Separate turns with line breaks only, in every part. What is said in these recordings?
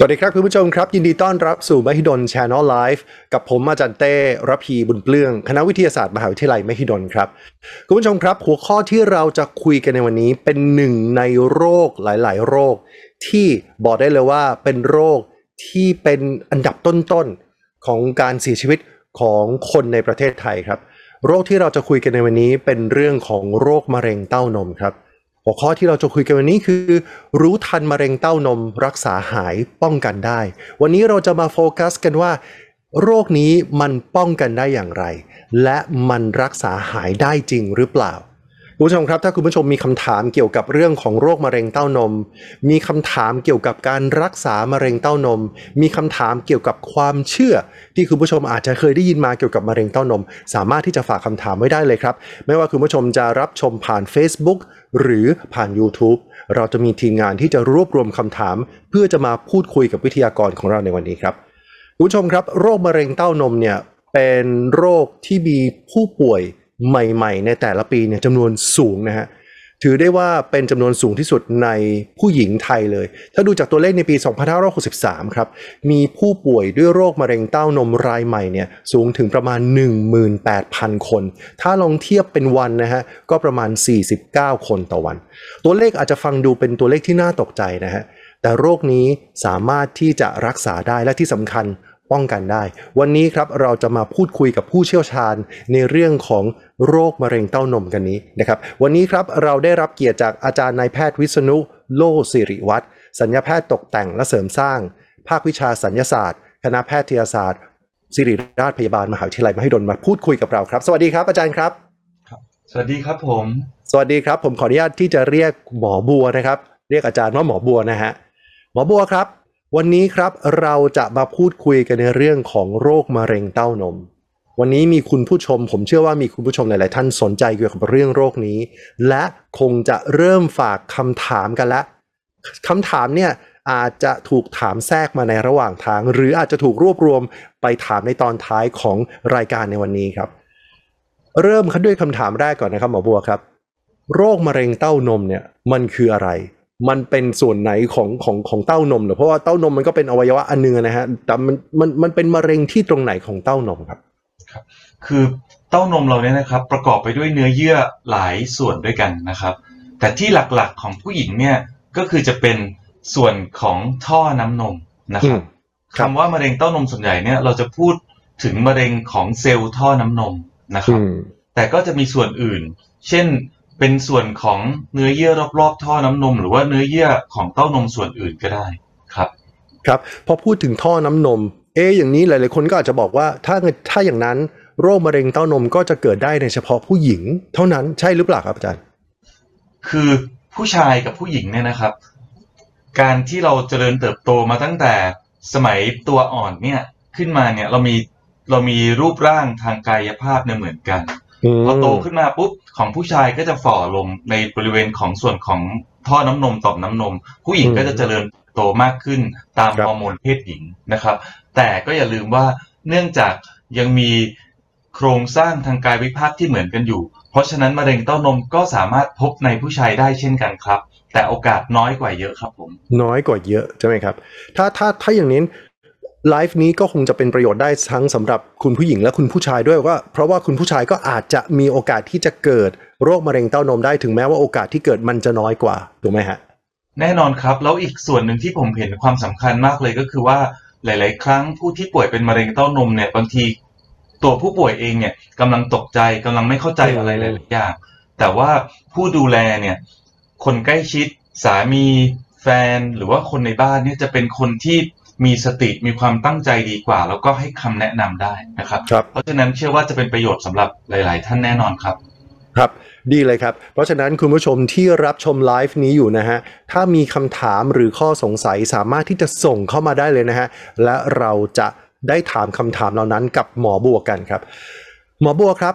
สวัสดีครับคุณผู้ชมครับ ยินดีต้อนรับสู่มหิดล Channel Live กับผมอาจารย์เต้ระพีบุญเปลื้อง คณะวิทยาศาสตร์มหาวิทยาลัยมหิดลครับ คุณผู้ชมครับ หัวข้อที่เราจะคุยกันในวันนี้เป็นหนึ่งในโรคหลาย ๆ โรค ที่บอกได้เลยว่าเป็นโรคที่เป็นอันดับต้น ๆ ของการเสียชีวิตของคนในประเทศไทยครับ โรคที่เราจะคุยกันในวันนี้เป็นเรื่องของโรคมะเร็งเต้านมครับ หัวข้อที่เราจะคุยกันวันนี้คือ รู้ทันมะเร็งเต้านมรักษาหายป้องกันได้ วันนี้เราจะมาโฟกัสกันว่า โรคนี้มันป้องกันได้อย่างไร และมันรักษาหายได้จริงหรือเปล่าคุณผู้ชมครับถ้าคุณผู้ชมมีคำถามเกี่ยวกับเรื่องของโรคมะเร็งเต้านม มีคำถามเกี่ยวกับการรักษามะเร็งเต้านม มีคำถามเกี่ยวกับความเชื่อ ที่คุณผู้ชมอาจจะเคยได้ยินมาเกี่ยวกับมะเร็งเต้านม สามารถที่จะฝากคำถามไว้ได้เลยครับ ไม่ว่าคุณผู้ชมจะรับชมผ่าน Facebook หรือผ่าน YouTube เราจะมีทีมงานที่จะรวบรวมคำถาม เพื่อจะมาพูดคุยกับวิทยากรของเราในวันนี้ครับคุณผู้ชมครับ โรคมะเร็งเต้านมเนี่ยเป็นโรคที่มีผู้ป่วยใหม่ ๆ ในแต่ละปีเนี่ยจำนวนสูงนะฮะ ถือได้ว่าเป็นจำนวนสูงที่สุดในผู้หญิงไทยเลย ถ้าดูจากตัวเลขในปี 2563 ครับ มีผู้ป่วยด้วยโรคมะเร็งเต้านมรายใหม่เนี่ยสูงถึงประมาณ 18,000 คน ถ้าลองเทียบเป็นวันนะฮะ ก็ประมาณ 49 คนต่อวัน ตัวเลขอาจจะฟังดูเป็นตัวเลขที่น่าตกใจนะฮะ แต่โรคนี้สามารถที่จะรักษาได้และที่สำคัญ ป้องกันได้ วันนี้ครับเราจะมาพูดคุยกับผู้เชี่ยวชาญในเรื่องของโรคมะเร็งเต้านมกันนี้นะครับ วันนี้ครับเราได้รับเกียรติจากอาจารย์นายแพทย์วิษณุโลสิริวัตรสัญญาแพทย์ตกแต่งและเสริมสร้าง ภาควิชาสัญญาศาสตร์ คณะแพทยศาสตร์ศิริราชพยาบาลมหาวิทยาลัยมหิดลมาพูดคุยกับเราครับ สวัสดีครับอาจารย์ครับ
สวัสดีครับผม
สวัสดีครับ ผมขออนุญาตที่จะเรียกหมอบัวนะครับ เรียกอาจารย์ว่าหมอบัวนะฮะหมอบัวครับ วันนี้ครับเราจะมาพูดคุยกันในเรื่องของโรคมะเร็งเต้านม วันนี้มีคุณผู้ชม ผมเชื่อว่ามีคุณผู้ชมหลาย ๆ ท่านสนใจเกี่ยวกับเรื่องโรคนี้ และคงจะเริ่มฝากคำถามกันละคำถามเนี่ยอาจจะถูกถามแทรกมาในระหว่างทาง หรืออาจจะถูกรวบรวมไปถามในตอนท้ายของรายการในวันนี้ครับ เริ่มด้วยคำถามแรกก่อนนะครับหมอบัวครับ โรคมะเร็งเต้านมเนี่ยมันคืออะไร มันเป็นส่วนไหนของของของเต้านมเหรอเพราะว่าเต้านมมันก็เป็นอวัยวะอันหนึงนะฮะแต่มันมันมันเป็นมะเร็งที่ตรงไหนของเต้านมครับ
คือเต้านมเราเนี่ยนะครับ ประกอบไปด้วยเนื้อเยื่อหลายส่วนด้วยกันนะครับ แต่ที่หลักๆของผู้หญิงเนี่ยก็คือจะเป็นส่วนของท่อน้ำนมนะครับ
อืมครับ
คำว่ามะเร็งเต้านมส่วนใหญ่เนี่ยเราจะพูดถึงมะเร็งของเซลล์ท่อน้ำนมนะครับ
อืม
แต่ก็จะมีส่วนอื่น เช่น เป็นส่วนของเนื้อเยื่อรอบๆ ท่อน้ำนม หรือว่าเนื้อเยื่อของเต้านมส่วนอื่นก็ได้ครับ
ครับพอพูดถึงท่อน้ำนม เอะอย่างนี้หลายๆคนก็อาจจะบอกว่าถ้าถ้าอย่างนั้นโรคมะเร็งเต้านมก็จะเกิดได้ในเฉพาะผู้หญิง เท่านั้นใช่หรือเปล่าครับอาจารย์
คือผู้ชายกับผู้หญิงเนี่ยนะครับ การที่เราเจริญเติบโตมาตั้งแต่สมัยตัวอ่อนเนี่ยขึ้นมาเนี่ยเรามีเรามีรูปร่างทางกายภาพเนี่ยเหมือนกัน
อืม
พอโตขึ้นมาปุ๊บของผู้ชายก็จะฝ่อลงในบริเวณของส่วนของท่อน้ำนมต่อมน้ำนม ผู้หญิงก็จะเจริญโตมากขึ้นตามฮอร์โมนเพศหญิงนะครับ แต่ก็อย่าลืมว่าเนื่องจากยังมีโครงสร้างทางกายวิภาคที่เหมือนกันอยู่ เพราะฉะนั้นมะเร็งเต้านมก็สามารถพบในผู้ชายได้เช่นกันครับ แต่โอกาสน้อยกว่าเยอะครับผม
น้อยกว่าเยอะใช่ไหมครับ ถ้าถ้าถ้าอย่างนี้ ไลฟ์นี้ก็คงจะเป็นประโยชน์ได้ทั้งสำหรับคุณผู้หญิงและคุณผู้ชายด้วยว่า เพราะว่าคุณผู้ชายก็อาจจะมีโอกาสที่จะเกิดโรคมะเร็งเต้านมได้ถึงแม้ว่าโอกาสที่เกิดมันจะน้อยกว่าถูกไหมฮะ
แน่นอนครับ แล้วอีกส่วนหนึ่งที่ผมเห็นความสำคัญมากเลยก็คือว่าหลาย ๆ ครั้งผู้ที่ป่วยเป็นมะเร็งเต้านมเนี่ยบางทีตัวผู้ป่วยเองเนี่ยกำลังตกใจกำลังไม่เข้าใจอะไรหลายๆอย่าง แต่ว่าผู้ดูแลเนี่ย คนใกล้ชิดสามีแฟนหรือว่าคนในบ้านเนี่ยจะเป็นคนที่ มีสติมีความตั้งใจดีกว่า แล้วก็ให้คำแนะนำได้นะครับ
ครับ
เพราะฉะนั้นเชื่อว่าจะเป็นประโยชน์สำหรับหลาย ๆ ท่านแน่นอนครับ
ครับดีเลยครับ เพราะฉะนั้นคุณผู้ชมที่รับชมไลฟ์นี้อยู่นะฮะ ถ้ามีคำถามหรือข้อสงสัยสามารถที่จะส่งเข้ามาได้เลยนะฮะ และเราจะได้ถามคำถามเหล่านั้นกับหมอบัวกันครับ หมอบัวครับ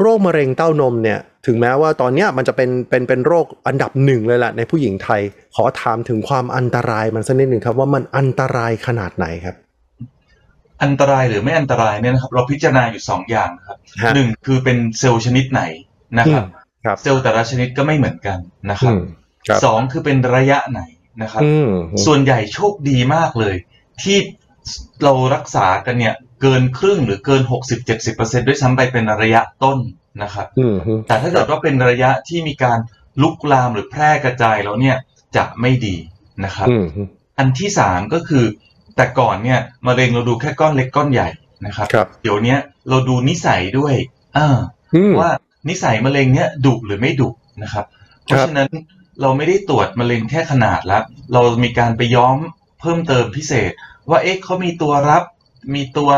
โรคมะเร็งเต้านมเนี่ย ถึงแม้ว่าตอนเนี้ยมันจะเป็นเป็นเป็นโรคอันดับหนึ่งเลยแหละในผู้หญิงไทย ขอถามถึงความอันตรายมันสักนิดหนึ่งครับ ว่ามันอันตรายขนาดไหนครับ
อันตรายหรือไม่อันตรายเนี่ยนะครับ เราพิจารณาอยู่สองอย่างนะครับ
ฮะ
หนึ่งคือเป็นเซลล์ชนิดไหนนะครับ
อืมครับ
เซลล์แต่ละชนิดก็ไม่เหมือนกันนะครับ
อืมครับ
สองคือเป็นระยะไหนนะครับ
อืม
ส่วนใหญ่โชคดีมากเลย ที่เรารักษากันเนี่ยเกินครึ่งหรือเกิน60-70%ด้วยซ้ำไปเป็นระยะต้น นะครับ
อืม
แต่ถ้าเกิดว่าเป็นระยะที่มีการลุกลามหรือแพร่กระจายแล้วเนี่ยจะไม่ดีนะครับ
อืม
อันที่สามก็คือ แต่ก่อนเนี่ยมะเร็งเราดูแค่ก้อนเล็กก้อนใหญ่นะครับ
ครับ
เดี๋ยวเนี้ยเราดูนิสัยด้วยอ่า
อืม
ว่านิสัยมะเร็งเนี่ยดุหรือไม่ดุนะครับ เพราะฉะนั้นเราไม่ได้ตรวจมะเร็งแค่ขนาดแล้ว เรามีการไปย้อมเพิ่มเติมพิเศษ ว่าเอ๊ะเขามีตัวรับ มีตัว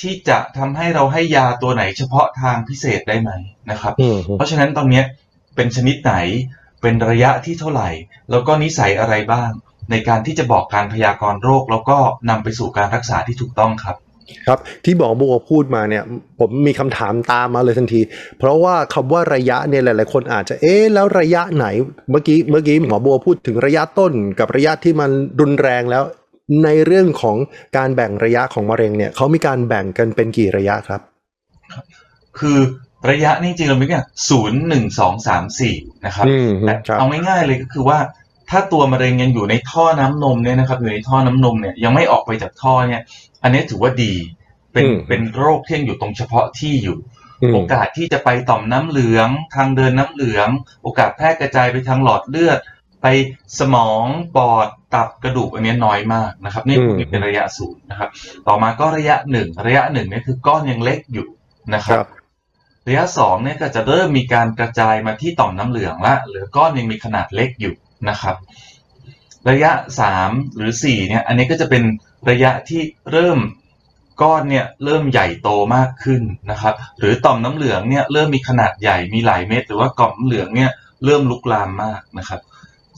ที่จะทำให้เราให้ยาตัวไหนเฉพาะทางพิเศษได้ไหมนะครับ
อืม
เพราะฉะนั้นตอนเนี้ยเป็นชนิดไหนเป็นระยะที่เท่าไหร่ แล้วก็นิสัยอะไรบ้าง ในการที่จะบอกการพยากรณ์โรค แล้วก็นำไปสู่การรักษาที่ถูกต้องครับ
ครับที่หมอบัวพูดมาเนี่ยผมมีคำถามตามมาเลยทันที เพราะว่าคำว่าระยะเนี่ยหลาย ๆ คนอาจจะเอ๊ะแล้วระยะไหนเมื่อกี้เมื่อกี้หมอบัวพูดถึงระยะต้นกับระยะที่มันรุนแรงแล้ว ในเรื่องของการแบ่งระยะของมะเร็งเนี่ยเขามีการแบ่งกันเป็นกี่ระยะครับ
คือระยะนี่จริงๆเราไม่เนี่ยศูนย์หนึ่งสองสามสี่นะครับ
อืม
แต่
ครับ
เอาง่ายๆเลยก็คือว่า ถ้าตัวมะเร็งยังอยู่ในท่อน้ำนมเนี่ยนะครับอยู่ในท่อน้ำนมเนี่ยยังไม่ออกไปจากท่อเนี่ย อันนี้ถือว่าดี เป็น
อืม
เป็นโรคที่ยังอยู่ตรงเฉพาะที่อยู่
อืม
โอกาสที่จะไปต่อมน้ำเหลือง ทางเดินน้ำเหลือง โอกาสแพร่กระจายไปทางหลอดเลือด ไปสมองปอดตับกระดูกอันนี้น้อยมากนะครับนี่
อืม
นี่เป็นระยะศูนย์นะครับ ต่อมาก็ระยะหนึ่งระยะหนึ่งเนี่ยคือก้อนยังเล็กอยู่นะค
ค
รั
รับบ
ระยะสองเนี่ยก็จะเริ่มมีการกระจายมาที่ต่อมน้ำเหลืองละเหลือก้อนยังมีขนาดเล็กอยู่นะครับ ระยะสามหรือสี่เนี่ย อันนี้ก็จะเป็นระยะที่เริ่มก้อนเนี่ยเริ่มใหญ่โตมากขึ้นนะครับ หรือต่อมน้ำเหลืองเนี่ยเริ่มมีขนาดใหญ่มีหลายเม็ดหรือว่ากล่อมน้ำเหลืองเนี่ยเริ่มลุกลามมากนะครับ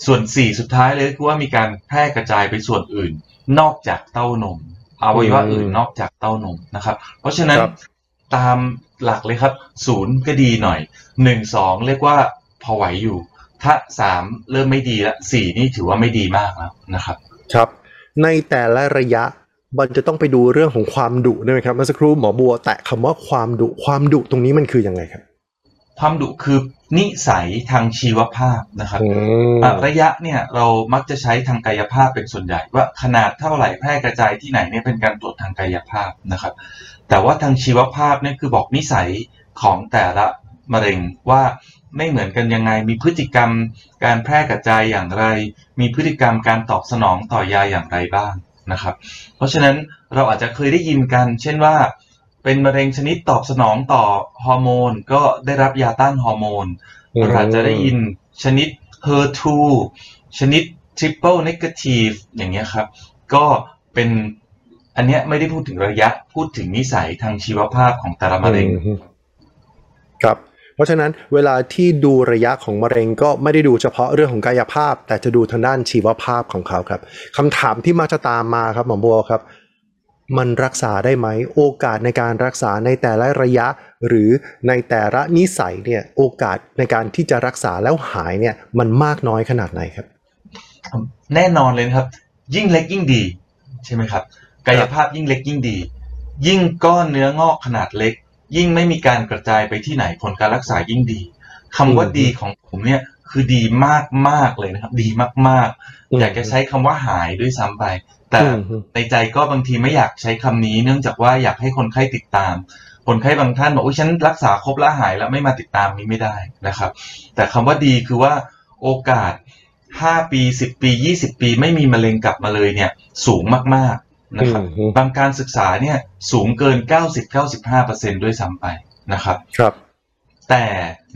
ส่วนสี่สุดท้ายเลยคือว่ามีการแพร่กระจายไปส่วนอื่น นอกจากเต้านมอวัยวะอื่นนอกจากเต้านมนะครับ เพราะฉะนั้น
ครับ
ตามหลักเลยครับศูนย์ก็ดีหน่อยหนึ่งสองเรียกว่าพอไหวอยู่ ถ้าสามเริ่มไม่ดีละสี่นี่ถือว่าไม่ดีมากแล้วนะครับ
ครับ ในแต่ละระยะมันจะต้องไปดูเรื่องของความดุด้วยไหมครับเมื่อสักครู่หมอบัวแตะคำว่าความดุความดุตรงนี้มันคือยังไงครับ
ความดุคือนิสัยทางชีวภาพนะครับ
อืม
อะระยะเนี่ยเรามักจะใช้ทางกายภาพเป็นส่วนใหญ่ ว่าขนาดเท่าไหร่แพร่กระจายที่ไหนเนี่ยเป็นการตรวจทางกายภาพนะครับ แต่ว่าทางชีวภาพเนี่ยคือบอกนิสัยของแต่ละมะเร็งว่าไม่เหมือนกันยังไง มีพฤติกรรมการแพร่กระจายอย่างไร มีพฤติกรรมการตอบสนองต่อยาอย่างไรบ้างนะครับ เพราะฉะนั้นเราอาจจะเคยได้ยินกัน เช่นว่า เป็นมะเร็งชนิดตอบสนองต่อฮอร์โมน ก็ได้รับยาต้านฮอร์โมน
อืม
เราอาจจะได้ยินชนิด HER2 ชนิด triple negative อย่างเงี้ยครับ ก็เป็นอันเนี้ยไม่ได้พูดถึงระยะพูดถึงนิสัยทางชีวภาพของแต่ละมะเร็ง
อืมครับเพราะฉะนั้นเวลาที่ดูระยะของมะเร็งก็ไม่ได้ดูเฉพาะเรื่องของกายภาพ แต่จะดูทางด้านชีวภาพของเขาครับคำถามที่มักจะตามมาครับหมอบัวครับ มันรักษาได้ไหม โอกาสในการรักษาในแต่ละระยะ หรือในแต่ละนิสัยเนี่ยโอกาสในการที่จะรักษาแล้วหายเนี่ยมันมากน้อยขนาดไหนครับ
แน่นอนเลยนะครับ ยิ่งเล็กยิ่งดี ใช่ไหมครับ กายภาพยิ่งเล็กยิ่งดี ยิ่งก้อนเนื้องอกขนาดเล็ก ยิ่งไม่มีการกระจายไปที่ไหนผลการรักษายิ่งดีคำว่า
อืม
ดีของผมเนี่ยคือดีมากมากๆเลยนะครับ ดีมาก
อืม
ๆอยากจะใช้คำว่าหายด้วยซ้ำไป แต่
อืม
ในใจก็บางทีไม่อยากใช้คำนี้ เนื่องจากว่าอยากให้คนไข้ติดตาม คนไข้บางท่านบอกว่าฉันรักษาครบแล้วหายแล้วไม่มาติดตามนี้ไม่ได้นะครับ แต่คำว่าดีคือว่าโอกาส 5 ปี 10 ปี 20 ปี ไม่มีมะเร็งกลับมาเลยเนี่ยสูงมากๆนะครับ
อืม
บางการศึกษาเนี่ยสูงเกิน 90-95%ด้วยซ้ำไปนะครับ
ครับ
แต่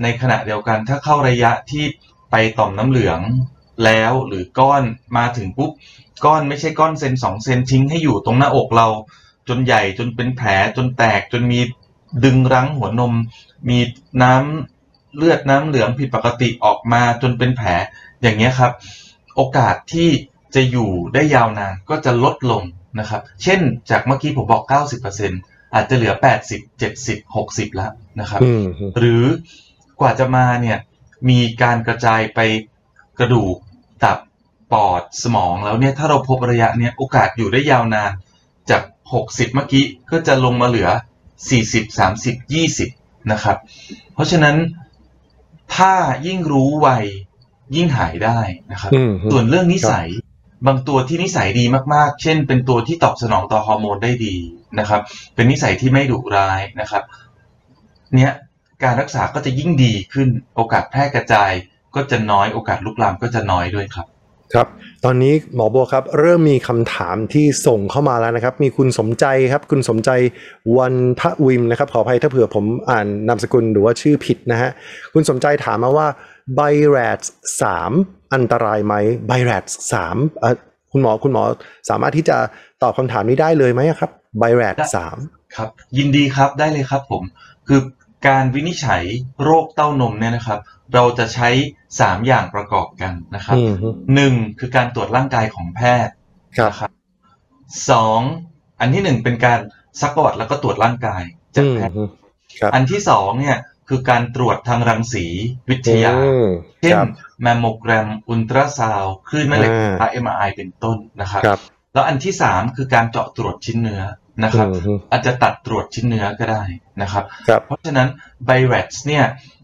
ในขณะเดียวกันถ้าเข้าระยะที่ไปต่อมน้ำเหลืองแล้วหรือก้อนมาถึงปุ๊บ ก้อนไม่ใช่ก้อนเซนสองเซนทิ้งให้อยู่ตรงหน้าอกเรา จนใหญ่จนเป็นแผลจนแตกจนมีดึงรั้งหัวนม มีน้ำเลือดน้ำเหลืองผิดปกติออกมาจนเป็นแผลอย่างเงี้ยครับ โอกาสที่จะอยู่ได้ยาวนานก็จะลดลงนะครับ เช่นจากเมื่อกี้ผมบอก 90%อาจจะเหลือ 80 70 60 แล้วนะครับ
อืม
หรือกว่าจะมาเนี่ยมีการกระจายไปกระดูกตับ ปอดสมองแล้วเนี่ยถ้าเราพบระยะเนี่ยโอกาสอยู่ได้ยาวนานจาก 60 เมื่อกี้ก็จะลงมาเหลือ 40 30 20 นะครับ เพราะฉะนั้นถ้ายิ่งรู้ไวยิ่งหายได้นะครับ
อืม
ส่วนเรื่องนิสัยบางตัวที่นิสัยดีมากๆ เช่น เป็นตัวที่ตอบสนองต่อฮอร์โมนได้ดีนะครับ เป็นนิสัยที่ไม่ดุร้ายนะครับ เนี้ยการรักษาก็จะยิ่งดีขึ้น โอกาสแพร่กระจายก็จะน้อย โอกาสลุกลามก็จะน้อยด้วยครับ
ครับ ตอนนี้หมอโบครับ เริ่มมีคำถามที่ส่งเข้ามาแล้วนะครับ มีคุณสมใจครับ คุณสมใจวันทวิมนะครับ ขออภัยถ้าเผื่อผมอ่านนามสกุลหรือว่าชื่อผิดนะฮะ คุณสมใจถามมาว่าไบแรดสามอันตรายไหมไบแรดสามเอ่อคุณหมอคุณหมอสามารถที่จะตอบคำถามนี้ได้เลยไหมครับไบแรดสาม
ครับ ยินดีครับได้เลยครับผม คือการวินิจฉัยโรคเต้านมเนี่ยนะครับ เราจะใช้สามอย่างประกอบกันนะครับ
อืมฮึ
หนึ่งคือการตรวจร่างกายของแพทย์
ครับ
นะครับสองอันที่หนึ่งเป็นการซักประวัติแล้วก็ตรวจร่างกายจาก
อืม
แพทย์
ฮึครับ
อันที่สองเนี่ยคือการตรวจทางรังสีวิทยา
อืม
เช่น
ครับ
แมมโมแกรม อุลตราซาวด์คลื่นแม่เหล็ก
อ่า
ไฟฟ้า MRI เป็นต้นนะครับ
ครับ
แล้วอันที่สามคือการเจาะตรวจชิ้นเนื้อนะครับ
อืมฮึ
อาจจะตัดตรวจชิ้นเนื้อก็ได้นะครับ
ครับ
เพราะฉะนั้น BIRATS เนี่ยอา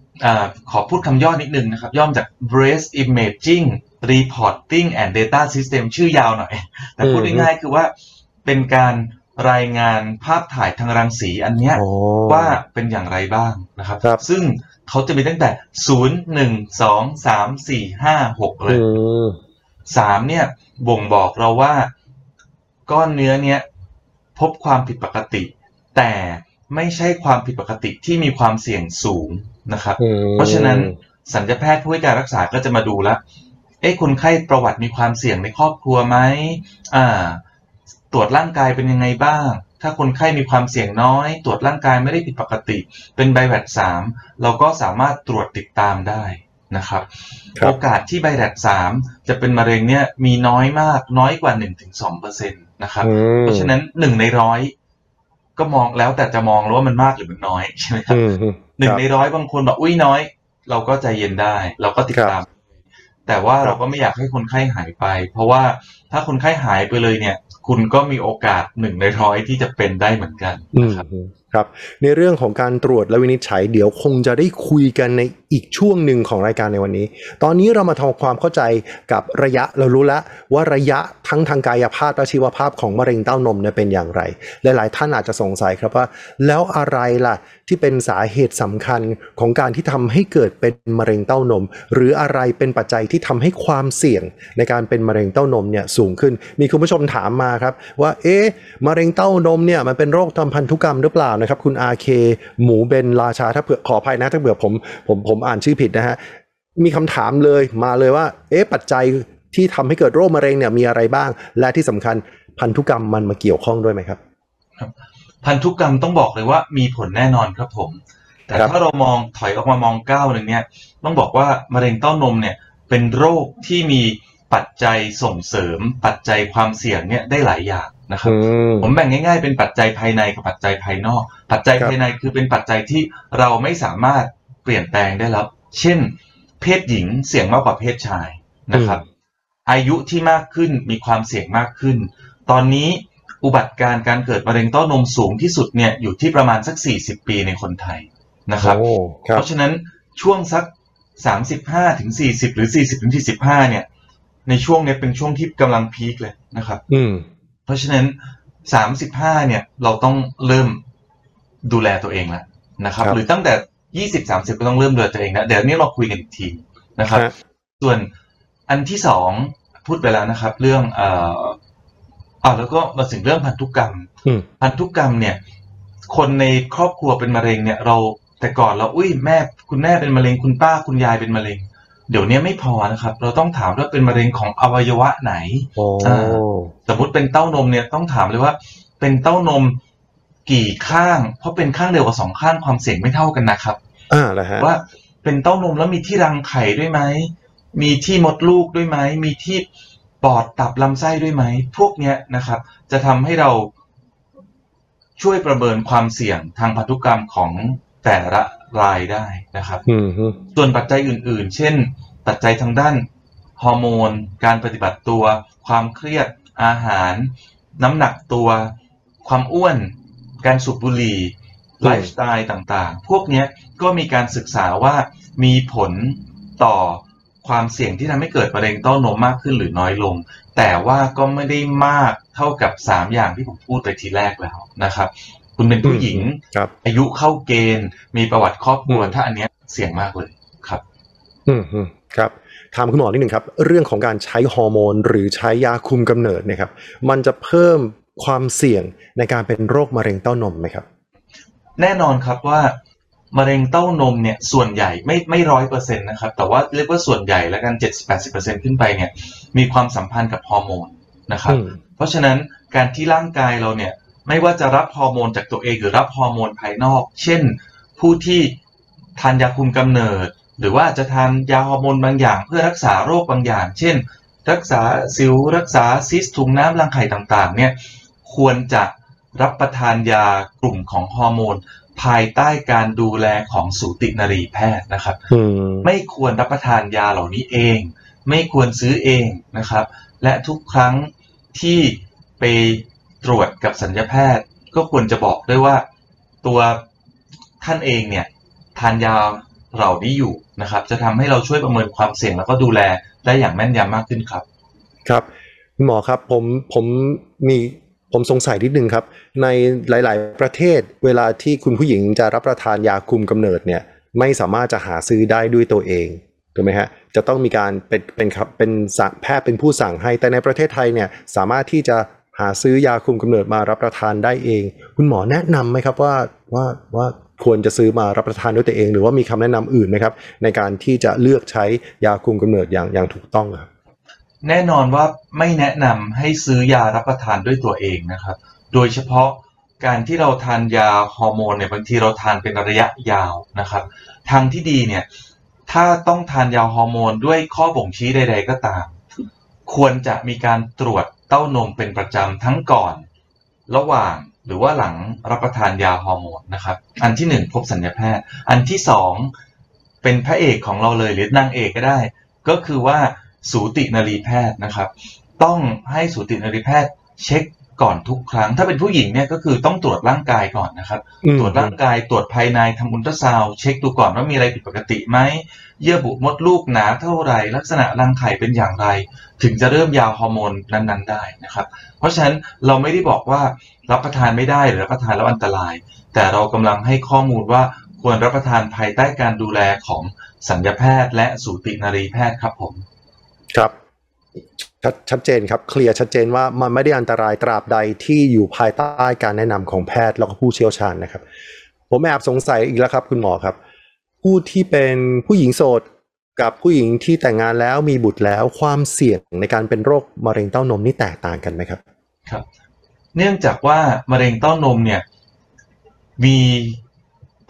ขอพูดคำย่อนิดนึงนะครับ ย่อมจาก Breast Imaging Reporting and Data System ชื่อยาวหน่อย แต่พูด
อืม
ง่ายๆคือว่าเป็นการรายงานภาพถ่ายทางรังสีอันเนี้ย
โอ้
ว่าเป็นอย่างไรบ้างนะครับ
ครับ
ซึ่งเขาจะมีตั้งแต่0 1 2 3 4 5 6เลย
อืม
สามเนี่ยบ่งบอกเราว่า ก้อนเนื้อเนี้ยพบความผิดปกติ แต่ ไม่ใช่ความผิดปกติที่มีความเสี่ยงสูงนะครับ
อืม
เพราะฉะนั้นสัญญาแพทย์ผู้ให้การรักษาก็จะมาดูแล้วเอ๊ะคนไข้ประวัติมีความเสี่ยงในครอบครัวไหมอ่า ตรวจร่างกายเป็นยังไงบ้าง ถ้าคนไข้มีความเสี่ยงน้อย ตรวจร่างกายไม่ได้ผิดปกติ เป็นไบแวดสามเราก็สามารถตรวจติดตามได้นะครับ
ครับ
โอกาสที่ไบแวดสามจะเป็นมะเร็งเนี่ยมีน้อยมากน้อยกว่า 1-2%นะครับ
อืม
เพราะฉะนั้นหนึ่งในร้อย ก็มองแล้วแต่จะมองแล้วว่ามันมากหรือมันน้อยใช่ไหมครับ
อืมฮึ
หนึ่ง
ครับ
ในร้อยบางคนบอกอุ้ยน้อย เราก็ใจเย็นได้ เราก็ติดตาม แต่ว่า
ครับ
เราก็ไม่อยากให้คนไข้หายไป เพราะว่าถ้าคนไข้หายไปเลยเนี่ย คุณก็มีโอกาสหนึ่งในร้อยที่จะเป็นได้เหมือนกัน
อืม
นะครับ
ฮึ ครับในเรื่องของการตรวจและวินิจฉัยเดี๋ยวคงจะได้คุยกันในอีกช่วงหนึ่งของรายการในวันนี้ ตอนนี้เรามาทำความเข้าใจกับระยะเรารู้แล้วว่าระยะทั้งทางกายภาพและชีวภาพของมะเร็งเต้านมเนี่ยเป็นอย่างไร หลายๆ ท่านอาจจะสงสัยครับว่า แล้วอะไรล่ะที่เป็นสาเหตุสำคัญของการที่ทำให้เกิดเป็นมะเร็งเต้านม หรืออะไรเป็นปัจจัยที่ทำให้ความเสี่ยงในการเป็นมะเร็งเต้านมเนี่ยสูงขึ้น มีคุณผู้ชมถามมาครับว่าเอ๊ะมะเร็งเต้านมเนี่ยมันเป็นโรคทางพันธุกรรมหรือเปล่านะครับคุณอาเคหมูเบนราชาถ้าเผื่อขออภัยนะ ถ้าเผื่อผมผมผมอ่านชื่อผิดนะฮะมีคำถามเลยมาเลยว่า เอ๊ะปัจจัยที่ทำให้เกิดโรคมะเร็งเนี่ยมีอะไรบ้าง และที่สำคัญพันธุกรรมมันมาเกี่ยวข้องด้วยไหมครับ
พันธุกรรมต้องบอกเลยว่ามีผลแน่นอนครับผม แต่
ครับ
ถ้าเรามองถอยออกมามองก้าวหนึ่งเนี่ย ต้องบอกว่ามะเร็งเต้านมเนี่ยเป็นโรคที่มีปัจจัยส่งเสริม ปัจจัยความเสี่ยงเนี่ยได้หลายอย่าง นะครับ
อืม
ผมแบ่งง่ายๆ เป็นปัจจัยภายในกับปัจจัยภายนอก ปัจจัย
ครับ
ภายในคือเป็นปัจจัยที่เราไม่สามารถเปลี่ยนแปลงได้แล้วเช่น เพศหญิงเสี่ยงมากกว่าเพศชายนะครับ อายุที่มากขึ้นมีความเสี่ยงมากขึ้น ตอนนี้อุบัติการณ์การเกิดมะเร็งเต้านมสูงที่สุดเนี่ยอยู่ที่ประมาณสัก 40 ปีในคนไทยนะครับ
โอ้ครั
เพ
บ
ราะฉะนั้นช่วงสัก 35ถึง40 หรือ 40ถึง45เนี่ย ในช่วงเนี้ยเป็นช่วงที่กำลังพีคเลยนะครับ
อืม
เพราะฉะนั้น 35 เนี่ยเราต้องเริ่มดูแลตัวเองแล้วนะครับ
ครับ
หรือตั้งแต่ 20 30 ก็ต้องเริ่มดูแลตัวเองแล้วเดี๋ยวนี้เราคุยกันอีกทีนะครับ
ฮะ
ส่วนอันที่สองพูดไปแล้วนะครับ เรื่องเอ่ออ่าแล้วก็มาถึงเรื่องพันธุกรรม
อืม
พันธุกรรมเนี่ย คนในครอบครัวเป็นมะเร็งเนี่ย เราแต่ก่อนเราอุ้ยแม่คุณแม่เป็นมะเร็งคุณป้าคุณยายเป็นมะเร็ง เดี๋ยวนี้ไม่พอนะครับ เราต้องถามว่าเป็นมะเร็งของอวัยวะไหน
โอ้
อ่าสมมติเป็นเต้านมเนี่ยต้องถามเลยว่า เป็นเต้านมกี่ข้าง เพราะเป็นข้างเดียวกับสองข้างความเสี่ยงไม่เท่ากันนะครับ
อ่าเหรอฮะ
ว่าเป็นเต้านมแล้วมีที่รังไข่ด้วยไหมมีที่มดลูกด้วยไหมมีที่ปอดตับลำไส้ด้วยไหมพวกเนี้ยนะครับ จะทำให้เราช่วยประเมินความเสี่ยงทางพันธุกรรมของแต่ละ รายได้นะครับ
อืมฮึ
ส่วนปัจจัยอื่น ๆ เช่น ปัจจัยทางด้านฮอร์โมน การปฏิบัติตัว ความเครียด อาหาร น้ำหนักตัว ความอ้วน การสูบบุหรี่ไลฟ์สไตล์ต่างๆ พวกเนี้ยก็มีการศึกษาว่ามีผลต่อความเสี่ยงที่ทำให้เกิดมะเร็งเต้านมมากขึ้นหรือน้อยลง แต่ว่าก็ไม่ได้มากเท่ากับสามอย่างที่ผมพูดไปทีแรกแล้วนะครับ คุณเป็นผู้หญิง
ครับ
อายุเข้าเกณฑ์ มีประวัติครอบครัว
อืม
ถ้าอันเนี้ยเสี่ยงมากเลยครับ
อืมอืมครับถามคุณหมอนิดหนึ่งครับ เรื่องของการใช้ฮอร์โมน หรือใช้ยาคุมกำเนิดเนะครับ มันจะเพิ่มความเสี่ยงในการเป็นโรคมะเร็งเต้านมไหมครับ
แน่นอนครับว่ามะเร็งเต้านมเนี่ยส่วนใหญ่ไม่ไม่ร้อยเปอร์เซ็นต์นะครับ แต่ว่าเรียกว่าส่วนใหญ่แล้วกันเจ็ดสิบแปดสิบเปอร์เซ็นขึ้นไปเนี่ยมีความสัมพันธ์กับฮอร์โมนนะครับ
อืม
เพราะฉะนั้นการที่ร่างกายเราเนี่ย ไม่ว่าจะรับฮอร์โมนจากตัวเองหรือรับฮอร์โมนภายนอก เช่น ผู้ที่ทานยาคุมกำเนิด หรือว่าอาจจะทานยาฮอร์โมนบางอย่าง เพื่อรักษาโรคบางอย่าง เช่น รักษาสิวรักษาซิสต์ถุงน้ำรังไข่ต่างๆเนี่ยควรจะรับประทานยากลุ่มของฮอร์โมนภายใต้การดูแลของสูตินรีแพทย์นะครับ
อืม
ไม่ควรรับประทานยาเหล่านี้เอง ไม่ควรซื้อเองนะครับ และทุกครั้งที่ไป ตรวจกับสัญญาแพทย์ก็ควรจะบอกด้วยว่าตัวท่านเองเนี่ยทานยาเหล่านี้อยู่นะครับ จะทำให้เราช่วยประเมินความเสี่ยงแล้วก็ดูแลได้อย่างแม่นยำมากขึ้นครับ
ครับหมอครับผมผมมีผมสงสัยนิดนึงครับ ในหลาย ๆ ประเทศเวลาที่คุณผู้หญิงจะรับประทานยาคุมกำเนิดเนี่ยไม่สามารถจะหาซื้อได้ด้วยตัวเองถูกไหมฮะจะต้องมีการเป็นเป็นครับเป็นสั่งแพทย์เป็นผู้สั่งให้แต่ในประเทศไทยเนี่ยสามารถที่จะ หาซื้อยาคุมกำเนิดมารับประทานได้เอง คุณหมอแนะนำไหมครับว่าว่าว่าควรจะซื้อมารับประทานด้วยตัวเอง หรือว่ามีคำแนะนำอื่นไหมครับ ในการที่จะเลือกใช้ยาคุมกำเนิดอย่างอย่างถูกต้องครับ
แน่นอนว่าไม่แนะนำให้ซื้อยารับประทานด้วยตัวเองนะครับ โดยเฉพาะการที่เราทานยาฮอร์โมนเนี่ยบางทีเราทานเป็นระยะยาวนะครับ ทางที่ดีเนี่ยถ้าต้องทานยาฮอร์โมนด้วยข้อบ่งชี้ใด ๆ ก็ตาม ควรจะมีการตรวจ เต้านมเป็นประจำทั้งก่อน ระหว่างหรือว่าหลังรับประทานยาฮอร์โมนนะครับ อันที่หนึ่งพบศัลยแพทย์ อันที่สองเป็นพระเอกของเราเลยหรือนางเอกก็ได้ ก็คือว่าสูตินรีแพทย์นะครับ ต้องให้สูตินรีแพทย์เช็คก่อนทุกครั้ง ถ้าเป็นผู้หญิงเนี่ยก็คือต้องตรวจร่างกายก่อนนะครับ
อืม
ตรวจร่างกายตรวจภายในทำอุลตราซาวด์เช็คดูก่อนว่ามีอะไรผิดปกติไหมเยื่อบุมดลูกหนาเท่าไหร่ลักษณะรังไข่เป็นอย่างไร ถึงจะเริ่มยาวฮอร์โมนนั้นๆได้นะครับ เพราะฉะนั้นเราไม่ได้บอกว่ารับประทานไม่ได้หรือรับประทานแล้วอันตราย แต่เรากำลังให้ข้อมูลว่าควรรับประทานภายใต้การดูแลของสัญญาแพทย์ และสูตินรีแพทย์ครับผม
ครับชชัดเจนครับเคลียร์ชัดเจนว่ามันไม่ได้อันตรายตราบใดที่อยู่ภายใต้การแนะนำของแพทย์แล้วก็ผู้เชี่ยวชาญนะครับ ผมแอบสงสัยอีกแล้วครับ คุณหมอครับ ผู้ที่เป็นผู้หญิงโสด กับผู้หญิงที่แต่งงานแล้วมีบุตรแล้วความเสี่ยงในการเป็นโรคมะเร็งเต้านมนี่แตกต่างกันไหมครับ
ครับ เนื่องจากว่ามะเร็งเต้านมเนี่ยมี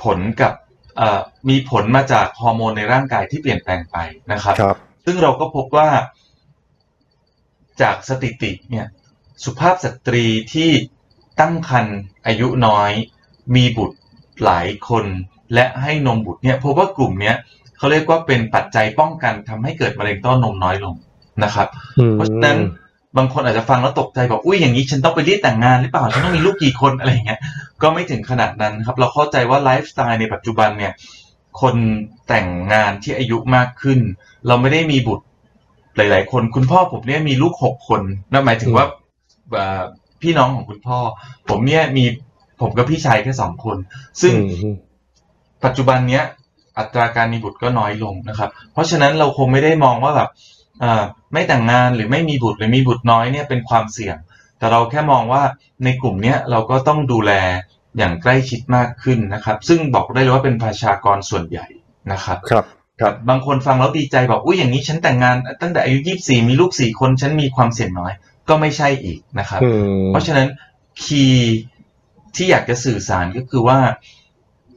ผลกับเอ่อมีผลมาจากฮอร์โมนในร่างกายที่เปลี่ยนแปลงไปนะครับ
ครับ
ซึ่งเราก็พบว่า จากสถิติเนี่ย สุภาพสตรีที่ตั้งครรภ์อายุน้อย มีบุตรหลายคน และให้นมบุตรเนี่ยพบว่ากลุ่มเนี้ย เขาเรียกว่าเป็นปัจจัยป้องกันทำให้เกิดมะเร็งเต้านมน้อยลงนะครับ
อืม
เพราะฉะนั้นบางคนอาจจะฟังแล้วตกใจบอกอุ้ยอย่างนี้ฉันต้องไปรีบแต่งงานหรือเปล่าฉันต้องมีลูกกี่คนอะไรอย่างเงี้ยก็ไม่ถึงขนาดนั้นครับ เราเข้าใจว่าไลฟ์สไตล์ในปัจจุบันเนี่ย คนแต่งงานที่อายุมากขึ้น เราไม่ได้มีบุตรหลาย ๆ คนคุณพ่อผมเนี่ยมีลูกหกคนนั่นหมายถึงว่าเอ่อพี่น้องของคุณพ่อ ผมเนี่ยมีผมกับพี่ชายแค่สองคน ซึ่ง
อืม
ปัจจุบันเนี้ย อัตราการมีบุตรก็น้อยลงนะครับ เพราะฉะนั้นเราคงไม่ได้มองว่าแบบเอ่อไม่แต่งงานหรือไม่มีบุตรหรือมีบุตรน้อยเนี่ยเป็นความเสี่ยง แต่เราแค่มองว่าในกลุ่มเนี้ยเราก็ต้องดูแลอย่างใกล้ชิดมากขึ้นนะครับ ซึ่งบอกได้เลยว่าเป็นประชากรส่วนใหญ่นะครับ
ครับครับ
บางคนฟังแล้วดีใจบอกอุ้ยอย่างนี้ฉันแต่งงานตั้งแต่อายุ24มีลูกสี่คนฉันมีความเสี่ยงน้อย ก็ไม่ใช่อีกนะครับ
อืม
เพราะฉะนั้นคีย์ที่อยากจะสื่อสารก็คือว่า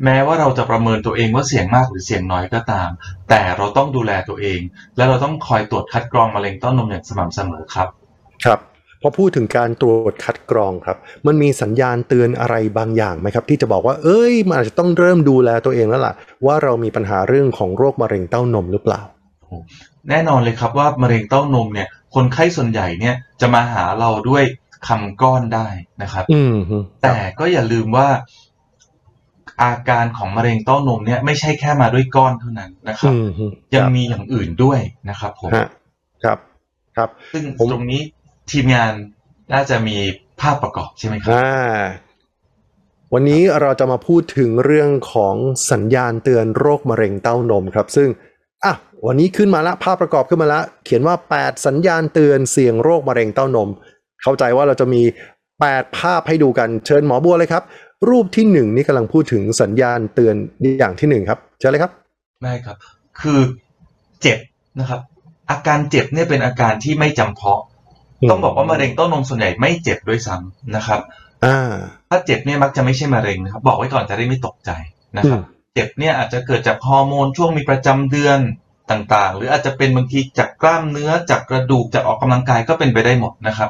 แม้ว่าเราจะประเมินตัวเองว่าเสี่ยงมากหรือเสี่ยงน้อยก็ตาม แต่เราต้องดูแลตัวเอง และเราต้องคอยตรวจคัดกรองมะเร็งเต้านมอย่างสม่ำเสมอครับ
ครับพอพูดถึงการตรวจคัดกรองครับ มันมีสัญญาณเตือนอะไรบางอย่างไหมครับ ที่จะบอกว่า เอ้ย มันอาจจะต้องเริ่มดูแลตัวเองแล้วล่ะ ว่าเรามีปัญหาเรื่องของโรคมะเร็งเต้านมหรือเปล่า
แน่นอนเลยครับว่ามะเร็งเต้านมเนี่ย คนไข้ส่วนใหญ่เนี่ยจะมาหาเราด้วยคำก้อนได้นะครับ
อืมฮึ
แต่ก็อย่าลืมว่า อาการของมะเร็งเต้านมเนี่ยไม่ใช่แค่มาด้วยก้อนเท่านั้นนะครับ
อืมฮึ
ยัง
ครับ
มีอย่างอื่นด้วยนะครับผม
ฮะครับครับ
ซึ่ง
ผม
ตรงนี้ทีมงานน่าจะมีภาพประกอบใช่ไหมครับ
อ่าวันนี้เราจะมาพูดถึงเรื่องของสัญญาณเตือนโรคมะเร็งเต้านมครับ ซึ่งอะวันนี้ขึ้นมาละภาพประกอบขึ้นมาละ เขียนว่า 8 สัญญาณเตือนเสี่ยงโรคมะเร็งเต้านม เข้าใจว่าเราจะมี 8 ภาพให้ดูกันเชิญหมอบัวเลยครับ รูปที่หนึ่งนี่กำลังพูดถึงสัญญาณเตือนอย่างที่หนึ่งครับเชิญเลยครับ
ได้ครับ คือเจ็บนะครับ อาการเจ็บเนี่ยเป็นอาการที่ไม่จำเพาะ ต้องบอกว่ามะเร็งเต้านมส่วนใหญ่ไม่เจ็บด้วยซ้ำนะครับ
อ่า
ถ้าเจ็บเนี่ยมักจะไม่ใช่มะเร็งนะครับ บอกไว้ก่อนจะได้ไม่ตกใจนะครับ
อืม
เจ็บเนี่ยอาจจะเกิดจากฮอร์โมนช่วงมีประจำเดือนต่างๆ หรืออาจจะเป็นบางทีจากกล้ามเนื้อจากกระดูกจากออกกำลังกายก็เป็นไปได้หมดนะครับ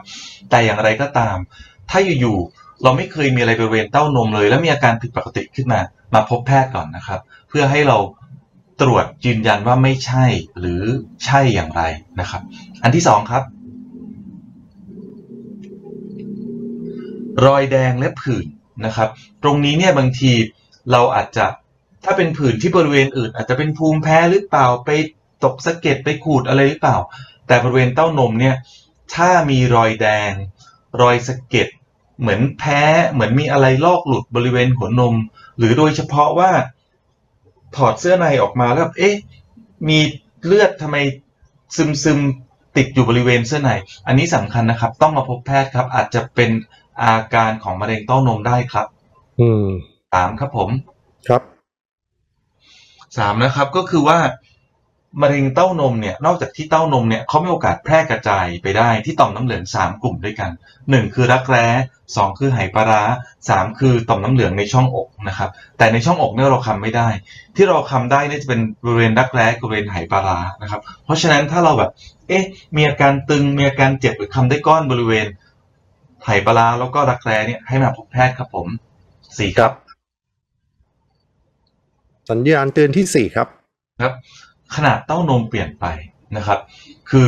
แต่อย่างไรก็ตาม ถ้าอยู่ๆ เราไม่เคยมีอะไรบริเวณเต้านมเลย แล้วมีอาการผิดปกติขึ้นมา มาพบแพทย์ก่อนนะครับ เพื่อให้เราตรวจยืนยันว่าไม่ใช่หรือใช่อย่างไรนะครับ อันที่สองครับ รอยแดงและผื่นนะครับ ตรงนี้เนี่ยบางทีเราอาจจะถ้าเป็นผื่นที่บริเวณอื่น อาจจะเป็นภูมิแพ้หรือเปล่าไปตกสะเก็ดไปขูดอะไรหรือเปล่า แต่บริเวณเต้านมเนี่ยถ้ามีรอยแดง รอยสะเก็ด เหมือนแพ้เหมือนมีอะไรลอกหลุดบริเวณหัวนม หรือโดยเฉพาะว่าถอดเสื้อในออกมาแล้วแบบเอ๊ะมีเลือดทำไมซึมซึมๆติดอยู่บริเวณเสื้อใน อันนี้สำคัญนะครับ ต้องมาพบแพทย์ครับ อาจจะเป็นอาการของมะเร็งเต้านมได้ครับ
อืม
สามครับผม
ครับ
สามนะครับก็คือว่า มะเร็งเต้านมเนี่ยนอกจากที่เต้านมเนี่ยเขามีโอกาสแพร่กระจายไปได้ที่ต่อมน้ำเหลืองสามกลุ่มด้วยกันหนึ่งคือรักแร้สองคือไหปลาร้าสามคือต่อมน้ำเหลืองในช่องอกนะครับแต่ในช่องอกเนี่ยเราคำไม่ได้ ที่เราคำได้เนี่ยจะเป็นบริเวณรักแร้กับบริเวณไหปลาร้านะครับเพราะฉะนั้นถ้าเราแบบเอ๊ะมีอาการตึงมีอาการเจ็บหรือคำได้ก้อนบริเวณไหปลาร้าแล้วก็รักแร้เนี่ยให้มาพบแพทย์ครับผมสี่ครับ
สัญญาณเตือนที่สี่ครับ
ครับ ขนาดเต้านมเปลี่ยนไปนะครับ คือ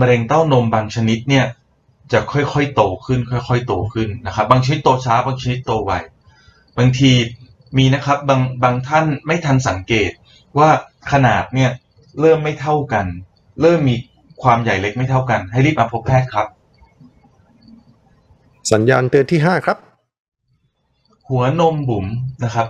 มะเร็งเต้านมบางชนิดเนี่ยจะค่อยๆโตขึ้น ค่อยๆโตขึ้นนะครับ บางชนิดโตช้า บางชนิดโตไวบางทีมีนะครับบางบางท่านไม่ทันสังเกตว่าขนาดเนี่ยเริ่มไม่เท่ากัน เริ่มมีความใหญ่เล็กไม่เท่ากัน ให้รีบมาพบแพทย์ครับ
สัญญาณเตือนที่ห้าครับ
หัวนมบุ๋มนะครับ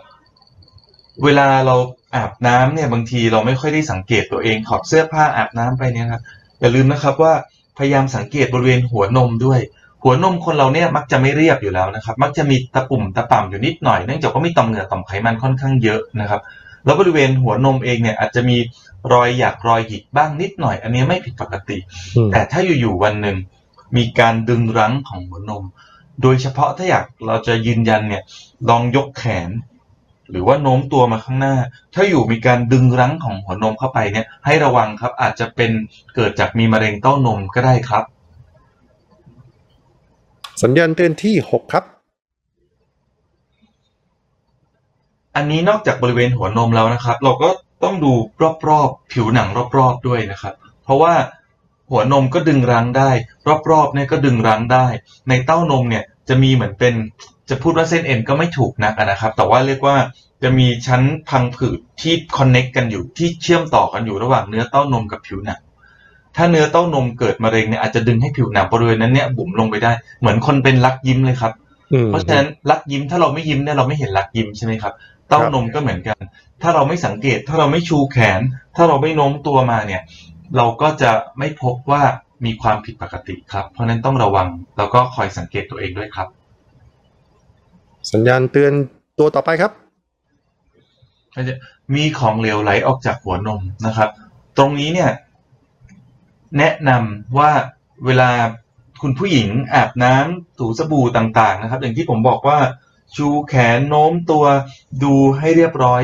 เวลาเรา อาบน้ำเนี่ยบางทีเราไม่ค่อยได้สังเกตตัวเองถอดเสื้อผ้าอาบน้ำไปเนี่ยครับอย่าลืมนะครับว่าพยายามสังเกตบริเวณหัวนมด้วย หัวนมคนเราเนี่ยมักจะไม่เรียบอยู่แล้วนะครับ มักจะมีตะปุ่มตะป่ำอยู่นิดหน่อยเนื่องจากว่ามีต่อมเหงื่อต่อมไขมันค่อนข้างเยอะนะครับแล้วบริเวณหัวนมเองเนี่ยอาจจะมีรอยหยักรอยหยิกบ้างนิดหน่อย อันนี้ไม่ผิดปกติ
อืม
แต่ถ้าอยู่ๆวันหนึ่งมีการดึงรั้งของหัวนม โดยเฉพาะถ้าอยากเราจะยืนยันเนี่ยลองยกแขน หรือว่าโน้มตัวมาข้างหน้า ถ้าอยู่มีการดึงรั้งของหัวนมเข้าไปเนี่ยให้ระวังครับอาจจะเป็นเกิดจากมีมะเร็งเต้านมก็ได้ครับ
สัญญาณเตือนที่หกครับ
อันนี้นอกจากบริเวณหัวนมแล้วนะครับ เราก็ต้องดูรอบๆ ผิวหนังรอบๆด้วยนะครับ เพราะว่าหัวนมก็ดึงรั้งได้ รอบๆเนี่ยก็ดึงรั้งได้ ในเต้านมเนี่ยจะมีเหมือนเป็น จะพูดว่าเส้นเอ็นก็ไม่ถูกนักอะนะครับ แต่ว่าเรียกว่าจะมีชั้นพังผืดที่คอนเน็กกันอยู่ที่เชื่อมต่อกันอยู่ระหว่างเนื้อเต้านมกับผิวหนังถ้าเนื้อเต้านมเกิดมะเร็งเนี่ยอาจจะดึงให้ผิวหนังบริเวณนั้นเนี่ยบุ๋มลงไปได้ เหมือนคนเป็นรักยิ้มเลยครับ
อืม
เพราะฉะนั้นรักยิ้มถ้าเราไม่ยิ้มเนี่ยเราไม่เห็นรักยิ้มใช่ไหมครับ เต้านมก็เหมือนกัน ถ้าเราไม่สังเกตถ้าเราไม่ชูแขน ถ้าเราไม่โน้มตัวมาเนี่ย เราก็จะไม่พบว่ามีความผิดปกติครับ เพราะฉะนั้นต้องระวังแล้วก็คอยสังเกตตัวเองด้วยครับ
สัญญาณเตือนตัวต่อไปครับ
จะมีของเหลวไหลออกจากหัวนมนะครับ ตรงนี้เนี่ยแนะนำว่าเวลาคุณผู้หญิงอาบน้ำถูสบู่ต่าง ๆ นะครับ อย่างที่ผมบอกว่าชูแขนโน้มตัวดูให้เรียบร้อย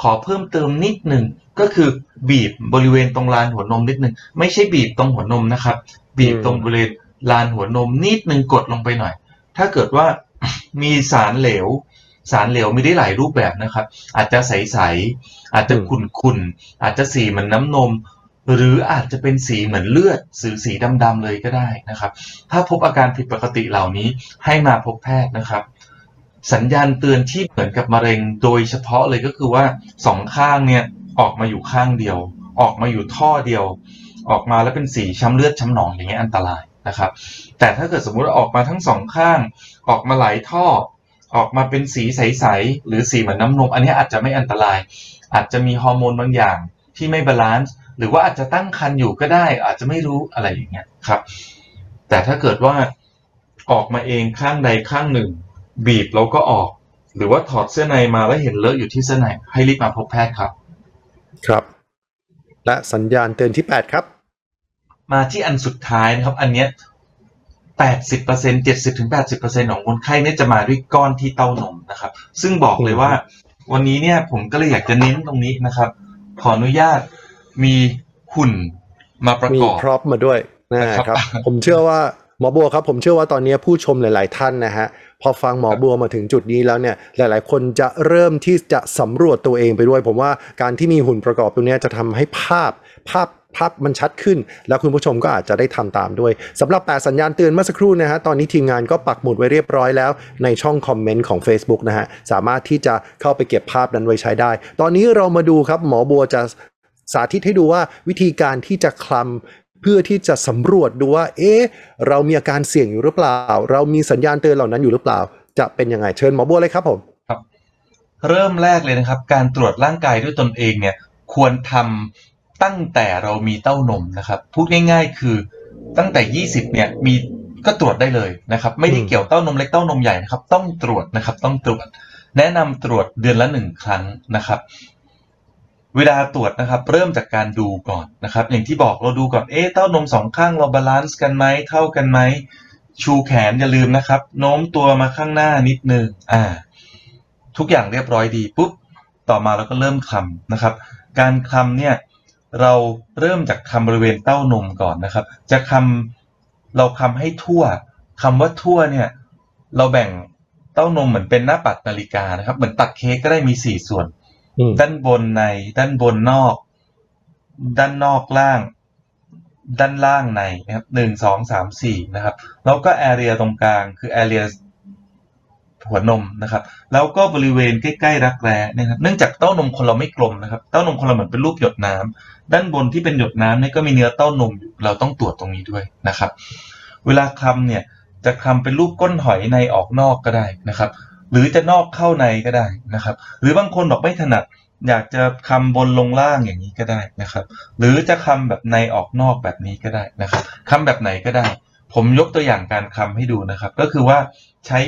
ขอเพิ่มเติมนิดหนึ่งก็คือบีบบริเวณตรงลานหัวนมนิดหนึ่งไม่ใช่บีบตรงหัวนมนะครับ บีบตรงบริเวณลานหัวนมนิดหนึ่งกดลงไปหน่อย ถ้าเกิดว่า มีสารเหลว สารเหลวมีได้หลายรูปแบบนะครับ อาจจะใสๆอาจจะ
อืม
ขุ่นๆอาจจะสีเหมือนน้ำนม หรืออาจจะเป็นสีเหมือนเลือดสีสีดำๆเลยก็ได้นะครับ ถ้าพบอาการผิดปกติเหล่านี้ให้มาพบแพทย์นะครับสัญญาณเตือนที่เหมือนกับมะเร็งโดยเฉพาะเลยก็คือว่าสองข้างเนี่ยออกมาอยู่ข้างเดียว ออกมาอยู่ท่อเดียว ออกมาแล้วเป็นสีช้ำเลือดช้ำหนองอย่างเงี้ยอันตราย นะครับ แต่ถ้าเกิดสมมุติว่าออกมาทั้งสองข้าง ออกมาหลายท่อ ออกมาเป็นสีใสๆหรือสีเหมือนน้ำนม อันนี้อาจจะไม่อันตราย อาจจะมีฮอร์โมนบางอย่างที่ไม่ balance หรือว่าอาจจะตั้งครรภ์อยู่ก็ได้ อาจจะไม่รู้อะไรอย่างเงี้ยครับแต่ถ้าเกิดว่าออกมาเองข้างใดข้างหนึ่ง บีบแล้วก็ออก หรือว่าถอดเสื้อในมาแล้วเห็นเลอะอยู่ที่เสื้อในให้รีบมาพบแพทย์ครับ
ครับ และสัญญาณเตือนที่ 8 ครับ
มาที่อันสุดท้ายนะครับ อันเนี้ยแปดสิบเปอร์เซ็นเจ็ดสิบถึงแปดสิบเปอร์เซ็นของคนไข้เนี่ยจะมาด้วยก้อนที่เต้านมนะครับ ซึ่งบอกเลยว่า วันนี้เนี่ยผมก็เลยอยากจะเน้นตรงนี้นะครับ ขออนุญาตมีหุ่นมาประ
มี
กอบ
พร็อพมาด้วยนะ
นะครับ
ครับ ผมเชื่อว่าหมอบัวครับ ผมเชื่อว่าตอนนี้ผู้ชมหลาย ๆ ท่านนะฮะพอฟังหมอบัวมาถึงจุดนี้แล้วเนี่ยหลาย ๆ คนจะเริ่มที่จะสำรวจตัวเองไปด้วย ผมว่าการที่มีหุ่นประกอบตรงเนี้ยจะทำให้ภาพภาพ ภาพมันชัดขึ้น แล้วคุณผู้ชมก็อาจจะได้ทำตามด้วยสำหรับแปดสัญญาณเตือนเมื่อสักครู่นะฮะตอนนี้ทีมงานก็ปักหมุดไว้เรียบร้อยแล้วในช่องคอมเมนต์ของ Facebook นะฮะสามารถที่จะเข้าไปเก็บภาพนั้นไว้ใช้ได้ ตอนนี้เรามาดูครับหมอบัวจะสาธิตให้ดูว่าวิธีการที่จะคลำเพื่อที่จะสำรวจดูว่า เอ๊ะ เรามีอาการเสี่ยงอยู่หรือเปล่า เรามีสัญญาณเตือนเหล่านั้นอยู่หรือเปล่า จะเป็นยังไงเชิญหมอบัวเลยครับผม
เริ่มแรกเลยนะครับ การตรวจร่างกายด้วยตนเองเนี่ย ควรทำ ตั้งแต่เรามีเต้านมนะครับพูดง่าย ๆ คือตั้งแต่ 20 เนี่ยมีก็ตรวจได้เลยนะครับ ไม่ได้เกี่ยวเต้านมเล็กเต้านมใหญ่นะครับ ต้องตรวจนะครับ ต้องตรวจ แนะนำตรวจเดือนละหนึ่งครั้งนะครับ เวลาตรวจนะครับ เริ่มจากการดูก่อนนะครับ อย่างที่บอกเราดูก่อนเอ๊ะเต้านมสองข้างเราบาลานซ์กันไหมเท่ากันไหมชูแขนอย่าลืมนะครับ โน้มตัวมาข้างหน้านิดนึงอ่า ทุกอย่างเรียบร้อยดีปุ๊บต่อมาเราก็เริ่มคลำนะครับ การคลำเนี่ย เราเริ่มจากคำบริเวณเต้านมก่อนนะครับ จะคำเราคำให้ทั่วคำว่าทั่วเนี่ย เราแบ่งเต้านมเหมือนเป็นหน้าปัดนาฬิกานะครับ เหมือนตัดเค้กก็ได้มีสี่ส่วน
อืม
ด้านบนใน ด้านบนนอก ด้านนอกล่าง ด้านล่างในนะครับหนึ่งสองสามสี่นะครับ แล้วก็แอเรียตรงกลางคือแอเรียหัวนมนะครับ แล้วก็บริเวณใกล้ๆรักแร้เนะครับเนื่องจากเต้านมคนเราไม่กลมนะครับ เต้านมคนเราเหมือนเป็นรูปหยดน้ำ ด้านบนที่เป็นหยดน้ำเนี่ยก็มีเนื้อเต้านมอยู่เราต้องตรวจตรงนี้ด้วยนะครับ เวลาคำเนี่ยจะคำเป็นรูปก้นหอยในออกนอกก็ได้นะครับ หรือจะนอกเข้าในก็ได้นะครับ หรือบางคนบอกไม่ถนัดอยากจะคำบนลงล่างอย่างนี้ก็ได้นะครับ หรือจะคำแบบในออกนอกแบบนี้ก็ได้นะครับคำแบบไหนก็ได้ ผมยกตัวอย่างการคำให้ดูนะครับ ก็คือว่าใช้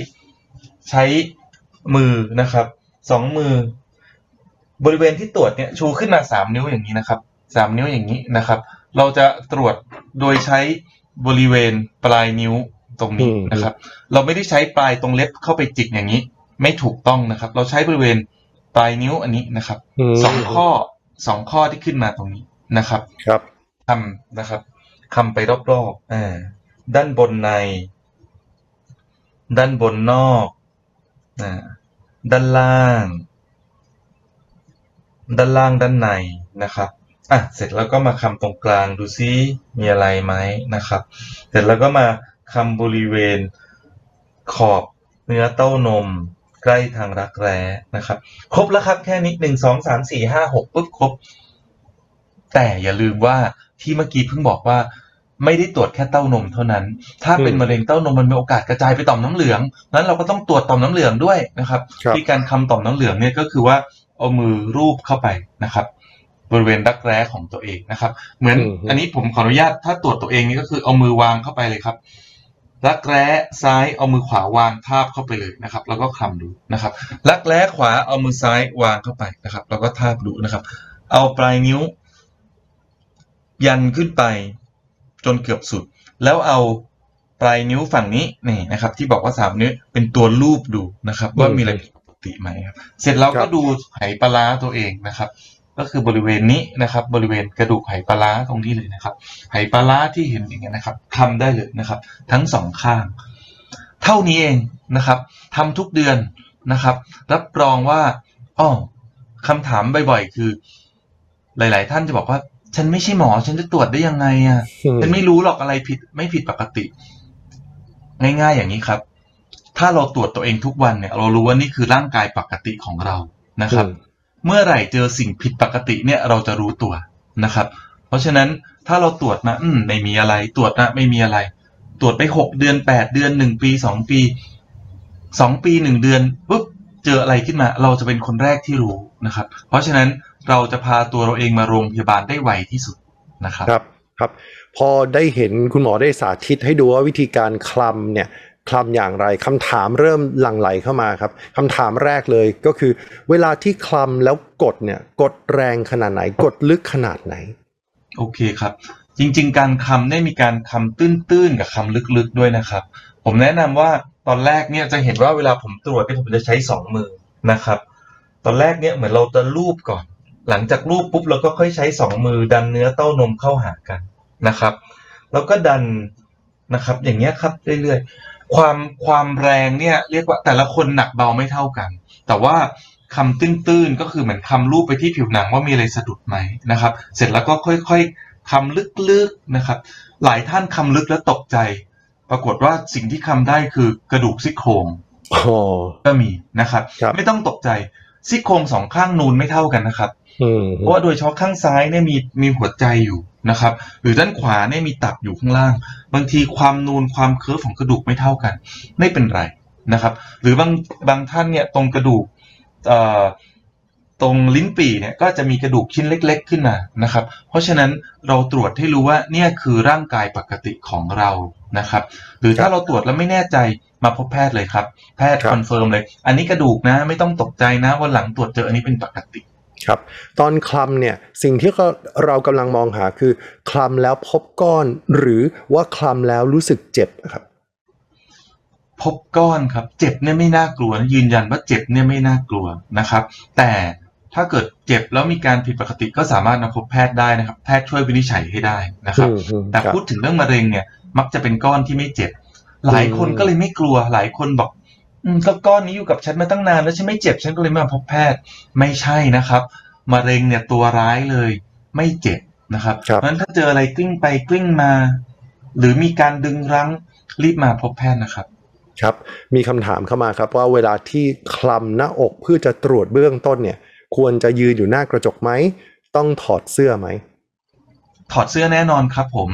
ใช้มือนะครับสองมือ บริเวณที่ตรวจเนี่ยชูขึ้นมาสามนิ้วอย่างนี้นะครับ สามนิ้วอย่างนี้นะครับ เราจะตรวจโดยใช้บริเวณปลายนิ้วตรงนี้
อืม
นะครับ เราไม่ได้ใช้ปลายตรงเล็บเข้าไปจิกอย่างนี้ ไม่ถูกต้องนะครับ เราใช้บริเวณปลายนิ้วอันนี้นะครับ
ม
สองข้อสองข้อที่ขึ้นมาตรงนี้นะครับ
ครับ
คำนะครับคำไปรอบๆอ่าด้านบนใน ด้านบนนอกอ่าด้านล่าง ด้านล่างด้านในนะครับ อะเสร็จแล้วก็มาคำตรงกลางดูซิมีอะไรไหมนะครับ เสร็จแล้วก็มาคำบริเวณขอบเนื้อเต้านม ใกล้ทางรักแร้นะครับ ครบแล้วครับแค่นี้หนึ่งสองสามสี่ห้าหกปุ๊บครบ แต่อย่าลืมว่าที่เมื่อกี้เพิ่งบอกว่าไม่ได้ตรวจแค่เต้านมเท่านั้น ถ้าเป็น
อืม
มะเร็งเต้านมมันมีโอกาสกระจายไปต่อมน้ำเหลือง นั้นเราก็ต้องตรวจต่อมน้ำเหลืองด้วยนะครับ
ครับ
ที่การคำต่อมน้ำเหลืองเนี่ยก็คือว่าเอามือรูปเข้าไปนะครับ บริเวณรักแร้ของตัวเองนะครับ เหมือน
อืม
อันนี้ผมขออนุญาตถ้าตรวจตัวเองนี่ก็คือเอามือวางเข้าไปเลยครับ รักแร้ซ้ายเอามือขวาวางทาบเข้าไปเลยนะครับ แล้วก็คลำดูนะครับ รักแร้ขวาเอามือซ้ายวางเข้าไปนะครับ แล้วก็ทาบดูนะครับ เอาปลายนิ้ว ยันขึ้นไป จนเกือบสุด แล้วเอาปลายนิ้วฝั่งนี้นี่นะครับ ที่บอกว่าสามนิ้วเป็นตัวลูบดูนะครับ ว่ามีอะไรผิดปกติไหมครับ เสร็จแล้ว
ครั
ก็
บ
ดูไหปลาร้าตัวเองนะครับ ก็คือบริเวณนี้นะครับ บริเวณกระดูกไหปลาร้าตรงนี้เลยนะครับ ไหปลาร้าที่เห็นอย่างเงี้ยนะครับทำได้เลยนะครับ ทั้งสองข้าง เท่านี้เองนะครับทำทุกเดือนนะครับ รับรองว่าอ้อคำถามบ่อยๆ คือ หลาย ๆ ท่านจะบอกว่า ฉันไม่ใช่หมอ ฉันจะตรวจได้ยังไงอะ
อืม
ฉันไม่รู้หรอกอะไรผิด ไม่ผิดปกติ ง่าย ๆ อย่างนี้ครับทถ้าเราตรวจตัวเองทุกวันเนี่ย เรารู้ว่านี่คือร่างกายปกติของเรานะครับ เมื่อไหร่เจอสิ่งผิดปกติเนี่ยเราจะรู้ตัวนะครับ เพราะฉะนั้นถ้าเราตรวจมาอืมไม่มีอะไรตรวจนะไม่มีอะไร ตรวจไปหกเดือนแปดเดือนหนึ่งปีสองปีสองปีหนึ่งเดือนปุ๊บเจออะไรขึ้นมา เราจะเป็นคนแรกที่รู้นะครับ เพราะฉะนั้นเราจะพาตัวเราเองมาโรงพยาบาลได้ไวที่สุดนะครับ
ครับครับ พอได้เห็นคุณหมอได้สาธิตให้ดูว่าวิธีการคลำเนี่ย คลำอย่างไรคำถามเริ่มหลั่งไหลเข้ามาครับคำถามแรกเลยก็คือ เวลาที่คลำแล้วกดเนี่ยกดแรงขนาดไหน กดลึกขนาดไหน
โอเคครับ จริง ๆ การคำได้มีการคำตื้นๆกับคำลึกๆด้วยนะครับ ผมแนะนำว่าตอนแรกเนี่ยจะเห็นว่าเวลาผมตรวจเนี่ยผมจะใช้สองมือนะครับ ตอนแรกเนี่ยเหมือนเราจะลูบก่อน หลังจากลูบปุ๊บเราก็ค่อยใช้สองมือดันเนื้อเต้านมเข้าหากันนะครับ แล้วก็ดันนะครับ อย่างเงี้ยครับเรื่อยๆ ความความแรงเนี่ยเรียกว่าแต่ละคนหนักเบาไม่เท่ากัน แต่ว่าคำตื้นๆก็คือเหมือนคำรูปไปที่ผิวหนังว่ามีอะไรสะดุดไหมนะครับ เสร็จแล้วก็ค่อยๆคำลึกๆนะครับ หลายท่านคำลึกแล้วตกใจ ปรากฏว่าสิ่งที่คำได้คือกระดูกซี่โครง
อ๋อ
ก็มีนะครับ
ครับ
ไม่ต้องตกใจซี่โครงสองข้างนูนไม่เท่ากันนะครับ
อืม
เพราะว่าโดยเฉพาะข้างซ้ายเนี่ยมีมีหัวใจอยู่ นะครับ หรือด้านขวาเนี่ยมีตับอยู่ข้างล่าง บางทีความนูนความเคิร์ฟของกระดูกไม่เท่ากัน ไม่เป็นไรนะครับ หรือบางบางท่านเนี่ยตรงกระดูกเอ่อตรงลิ้นปี่เนี่ยก็จะมีกระดูกชิ้นเล็ก ๆ ขึ้นมานะครับ เพราะฉะนั้นเราตรวจให้รู้ว่าเนี่ยคือร่างกายปกติของเรานะครับ หรือถ้าเราตรวจแล้วไม่แน่ใจมาพบแพทย์เลยครับ แพทย์ confirm เลย อันนี้กระดูกนะ ไม่ต้องตกใจนะวันหลังตรวจเจออันนี้เป็นปกติ
ครับตอนคลำเนี่ยสิ่งที่เราเรากำลังมองหาคือคลำแล้วพบก้อน หรือว่าคลำแล้วรู้สึกเจ็บครับ
พบก้อนครับ เจ็บเนี่ยไม่น่ากลัวนะยืนยันว่าเจ็บเนี่ยไม่น่ากลัวนะครับ แต่ถ้าเกิดเจ็บแล้วมีการผิดปกติก็สามารถมาพบแพทย์ได้นะครับ แพทย์ช่วยวินิจฉัยให้ได้นะครับ
อืมอืม
แต่
ครับ
พูดถึงเรื่องมะเร็งเนี่ยมักจะเป็นก้อนที่ไม่เจ็บ หลายคน
อืม
ก็เลยไม่กลัว หลายคนบอก อืมก็ก้อนนี้อยู่กับฉันมาตั้งนานแล้วฉันไม่เจ็บฉันก็เลยไม่มาพบแพทย์ไม่ใช่นะครับมะเร็งเนี่ยตัวร้ายเลย ไม่เจ็บนะครับ
ครับ
เพราะฉะนั้นถ้าเจออะไรกลิ้งไปกลิ้งมา หรือมีการดึงรั้งรีบมาพบแพทย์นะครับ
ครับมีคำถามเข้ามาครับว่าเวลาที่คลำหน้าอกเพื่อจะตรวจเบื้องต้นเนี่ย ควรจะยืนอยู่หน้ากระจกไหม ต้องถอดเสื้อไหม
ถอดเสื้อแน่นอนครับผม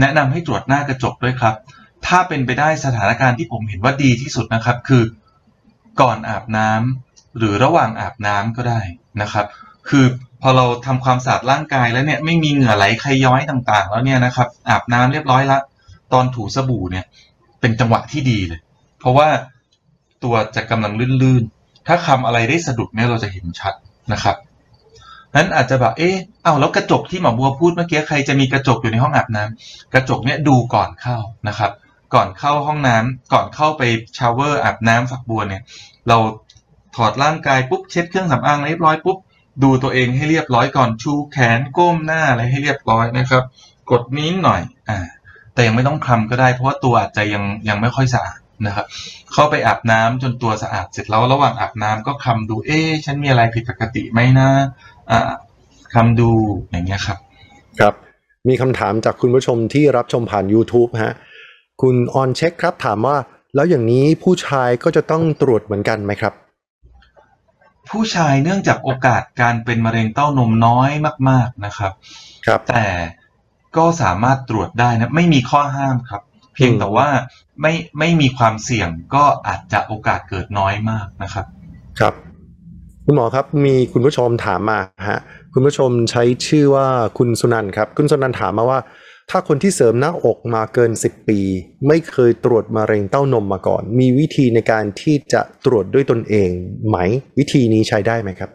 แนะนำให้ตรวจหน้ากระจกด้วยครับ ถ้าเป็นไปได้สถานการณ์ที่ผมเห็นว่าดีที่สุดนะครับ คือก่อนอาบน้ำหรือระหว่างอาบน้ำก็ได้นะครับ คือพอเราทำความสะอาดร่างกายแล้วเนี่ยไม่มีเหงื่อไหลใครย้อยต่างๆ แล้วเนี่ยนะครับ อาบน้ำเรียบร้อยละ ตอนถูสบู่เนี่ย เป็นจังหวะที่ดีเลย เพราะว่าตัวจะกำลังลื่นๆ ถ้าคลำอะไรได้สะดุดเนี่ยเราจะเห็นชัดนะครับนั้นอาจจะแบบเอ๊ะเอาแล้วกระจกที่หมอบัวพูดเมื่อกี้ใครจะมีกระจกอยู่ในห้องอาบน้ำกระจกเนี่ยดูก่อนเข้านะครับ ก่อนเข้าห้องน้ำก่อนเข้าไป shower อาบน้ำฝักบัวเนี่ย เราถอดร่างกายปุ๊บเช็ดเครื่องสำอางเรียบร้อยปุ๊บดูตัวเองให้เรียบร้อยก่อนชูแขนก้มหน้าอะไรให้เรียบร้อยนะครับ กดนิ้วหน่อยอ่าแต่ยังไม่ต้องคลำก็ได้เพราะว่าตัวอาจจะยังยังไม่ค่อยสะอาดนะครับ เข้าไปอาบน้ำจนตัวสะอาดเสร็จแล้วระหว่างอาบน้ำก็คลำดูเอ๊ะฉันมีอะไรผิดปกติไหมนะอ่าคลำดูอย่างเงี้ยครับ
ครับ มีคำถามจากคุณผู้ชมที่รับชมผ่าน YouTube ฮะ คุณออนเช็คครับถามว่าแล้วอย่างนี้ผู้ชายก็จะต้องตรวจเหมือนกันไหมครับ
ผู้ชายเนื่องจากโอกาสการเป็นมะเร็งเต้านมน้อยมาก ๆนะครับ
ครับ
แต่ก็สามารถตรวจได้นะไม่มีข้อห้ามครับ เพียงแต่ว่าไม่ไม่มีความเสี่ยงก็อาจจะโอกาสเกิดน้อยมากนะครับ
ครับ คุณหมอครับมีคุณผู้ชมถามมาฮะคุณผู้ชมใช้ชื่อว่าคุณสุนันท์ครับ คุณสุนันท์ถามมาว่า ถ้าคนที่เสริมหน้าอกมาเกิน 10 ปี ไม่เคยตรวจมะเร็งเต้านมมาก่อน มีวิธีในการที่จะตรวจด้วยตนเองไหม วิธีนี้ใช้ได้ไหมครับ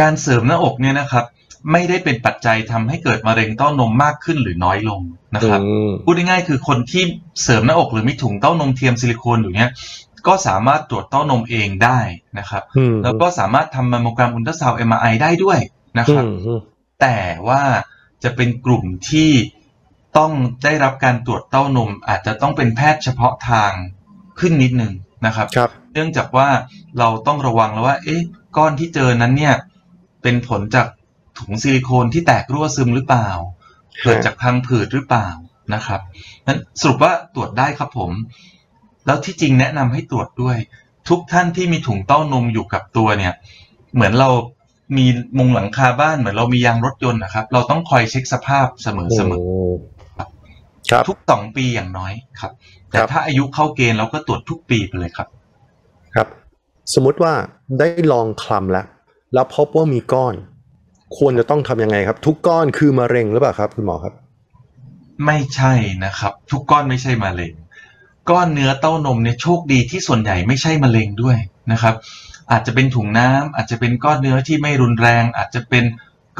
การเสริมหน้าอกเนี่ยนะครับ ไม่ได้เป็นปัจจัยทำให้เกิดมะเร็งเต้านมมากขึ้นหรือน้อยลงนะครับ
อืม
พูดง่ายๆคือคนที่เสริมหน้าอกหรือมีถุงเต้านมเทียมซิลิโคนอยู่เนี่ยก็สามารถตรวจเต้านมเองได้นะครับ
อืม
แล้วก็สามารถทำแมมโมแกรมอุลตราซาวด์ MRI ได้ด้วยนะครับ
อืมอืม
แต่ว่า จะเป็นกลุ่มที่ต้องได้รับการตรวจเต้านม อาจจะต้องเป็นแพทย์เฉพาะทางขึ้นนิดนึงนะครับ
ครับ
เนื่องจากว่าเราต้องระวังแล้วว่า เอ๊ะ ก้อนที่เจอนั้นเนี่ย เป็นผลจากถุงซิลิโคนที่แตกรั่วซึมหรือเปล่า เกิดจากพังผืดหรือเปล่านะครับนั้นสรุปว่าตรวจได้ครับผม แล้วที่จริงแนะนำให้ตรวจด้วย ทุกท่านที่มีถุงเต้านมอยู่กับตัวเนี่ย เหมือนเรา มีมุงหลังคาบ้านเหมือนเรามียางรถยนต์นะครับ เราต้องคอยเช็คสภาพเสมอ
โอ้
เสมอ
ครับ
ทุกสองปีอย่างน้อยครับ แต่
ครับ
ถ้าอายุเข้าเกณฑ์เราก็ตรวจทุกปีไปเลยครับ
ครับ สมมุติว่าได้ลองคลำแล้ว แล้วพบว่ามีก้อน ควรจะต้องทำยังไงครับ ทุกก้อนคือมะเร็งหรือเปล่าครับ คุณหมอครับ
ไม่ใช่นะครับ ทุกก้อนไม่ใช่มะเร็งก้อนเนื้อเต้านมเนี่ยโชคดีที่ส่วนใหญ่ไม่ใช่มะเร็งด้วยนะครับ อาจจะเป็นถุงน้ำอาจจะเป็นก้อนเนื้อที่ไม่รุนแรง อาจจะเป็น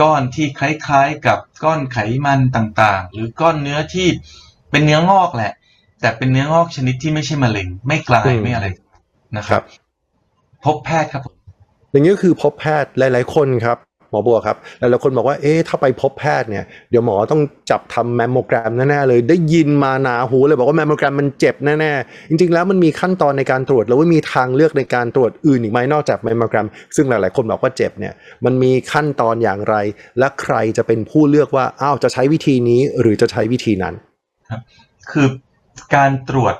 ก้อนที่คล้ายๆ กับก้อนไขมันต่างๆ หรือก้อนเนื้อที่เป็นเนื้องอกแหละ แต่เป็นเนื้องอกชนิดที่ไม่ใช่มะเร็ง ไม่กลาย
อืม
ไม่อะไรนะค
ครั
รับ
บ
พบแพทย์ครับผม
อย่างนี้ก็คือพบแพทย์หลาย ๆ คนครับ หมอบัวครับหลายๆคนบอกว่าเอ๊ะถ้าไปพบแพทย์เนี่ยเดี๋ยวหมอต้องจับทำแมมโมแกรมแน่ๆเลย ได้ยินมาหนาหูเลยบอกว่าแมมโมแกรมมันเจ็บแน่ๆจริง ๆ แล้วมันมีขั้นตอนในการตรวจแล้วว่ามีทางเลือกในการตรวจอื่นอีกไหมนอกจากแมมโมแกรม ซึ่งหลายๆคนบอกว่าเจ็บเนี่ยมันมีขั้นตอนอย่างไร และใครจะเป็นผู้เลือกว่าอ้าวจะใช้วิธีนี้หรือจะใช้วิธีนั้น
คือการตรวจ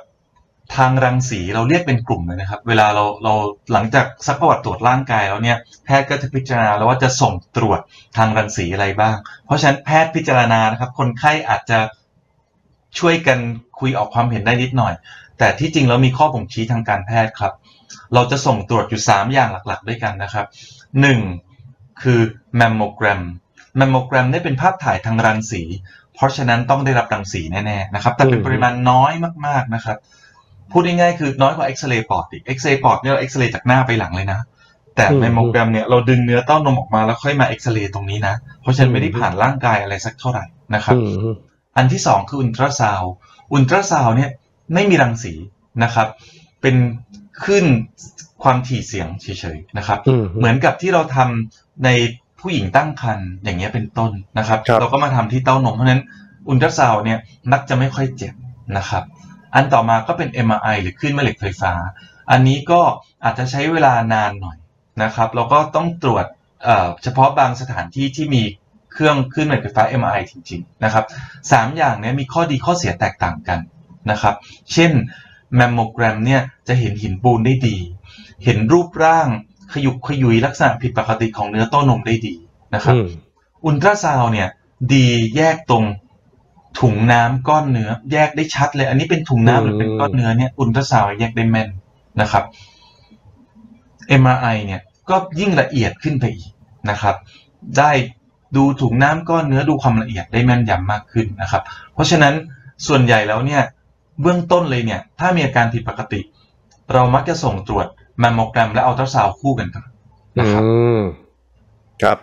ทางรังสีเราเรียกเป็นกลุ่มเลยนะครับ เวลาเราเราหลังจากซักประวัติตรวจร่างกายแล้วเนี่ยแพทย์ก็จะพิจารณาแล้วว่าจะส่งตรวจทางรังสีอะไรบ้าง เพราะฉะนั้นแพทย์พิจารณานะครับ คนไข้อาจจะช่วยกันคุยออกความเห็นได้นิดหน่อย แต่ที่จริงแล้วมีข้อบ่งชี้ทางการแพทย์ครับ เราจะส่งตรวจอยู่ 3 อย่างหลักๆ ด้วยกันนะครับ 1. คือแมมโมแกรมแมมโมแกรมเนี่ยเป็นภาพถ่ายทางรังสี เพราะฉะนั้นต้องได้รับรังสีแน่ๆนะครับ แต่เป็นปริมาณน้อยมากๆนะครับ พูดง่ายๆคือน้อยกว่าเอ็กซเรย์ปอดอีกเอ็กซเรย์ปอดเนี่ยเราเอ็กซเรย์จากหน้าไปหลังเลยนะ แต่
อืม
แมมโมแกรมเนี่ยเราดึงเนื้อเต้านมออกมาแล้วค่อยมาเอ็กซเรย์ตรงนี้นะ เพราะฉะนั้นไม่ได้ผ่านร่างกายอะไรสักเท่าไหร่นะครับ
อืม
อันที่สองคืออุลตราซาวด์อุลตราซาวด์เนี่ยไม่มีรังสีนะครับ เป็นขึ้นความถี่เสียงเฉยๆนะครับ
อืม
เหมือนกับที่เราทำในผู้หญิงตั้งครรภ์อย่างเงี้ยเป็นต้นนะครับ
ครับ
เราก็มาทำที่เต้านมเพราะฉะนั้นอุลตราซาวด์เนี่ยมักจะไม่ค่อยเจ็บนะครับ อันต่อมาก็เป็น MRI หรือคลื่นแม่เหล็กไฟฟ้า อันนี้ก็อาจจะใช้เวลานานหน่อยนะครับแล้วก็ต้องตรวจเอ่อเฉพาะบางสถานที่ที่มีเครื่องคลื่นแม่เหล็กไฟฟ้า MRI จริงๆนะครับสามอย่างเนี้ยมีข้อดีข้อเสียแตกต่างกันนะครับ เช่นแมมโมแกรมเนี่ยจะเห็นหินปูนได้ดี เห็นรูปร่างขยุกขยุยลักษณะผิดปกติของเนื้อเต้านมได้ดีนะครับ
อืม
อุลตราซาวน์เนี่ยดีแยกตรง ถุงน้ำก้อนเนื้อ แยกได้ชัดเลย อันนี้เป็นถุงน้ำหรือเป็นก้อนเนื้อเนี่ยอุลตราซาวน์แยกได้แม่นนะครับ MRI เนี่ยก็ยิ่งละเอียดขึ้นไปอีกนะครับ ได้ดูถุงน้ำก้อนเนื้อดูความละเอียดได้แม่นยำมากขึ้นนะครับ เพราะฉะนั้นส่วนใหญ่แล้วเนี่ยเบื้องต้นเลยเนี่ยถ้ามีอาการผิดปกติ เรามักจะส่งตรวจแมมโมแกรมและอัลตราซาวด์คู่กันครับนะครับ
อืมครับ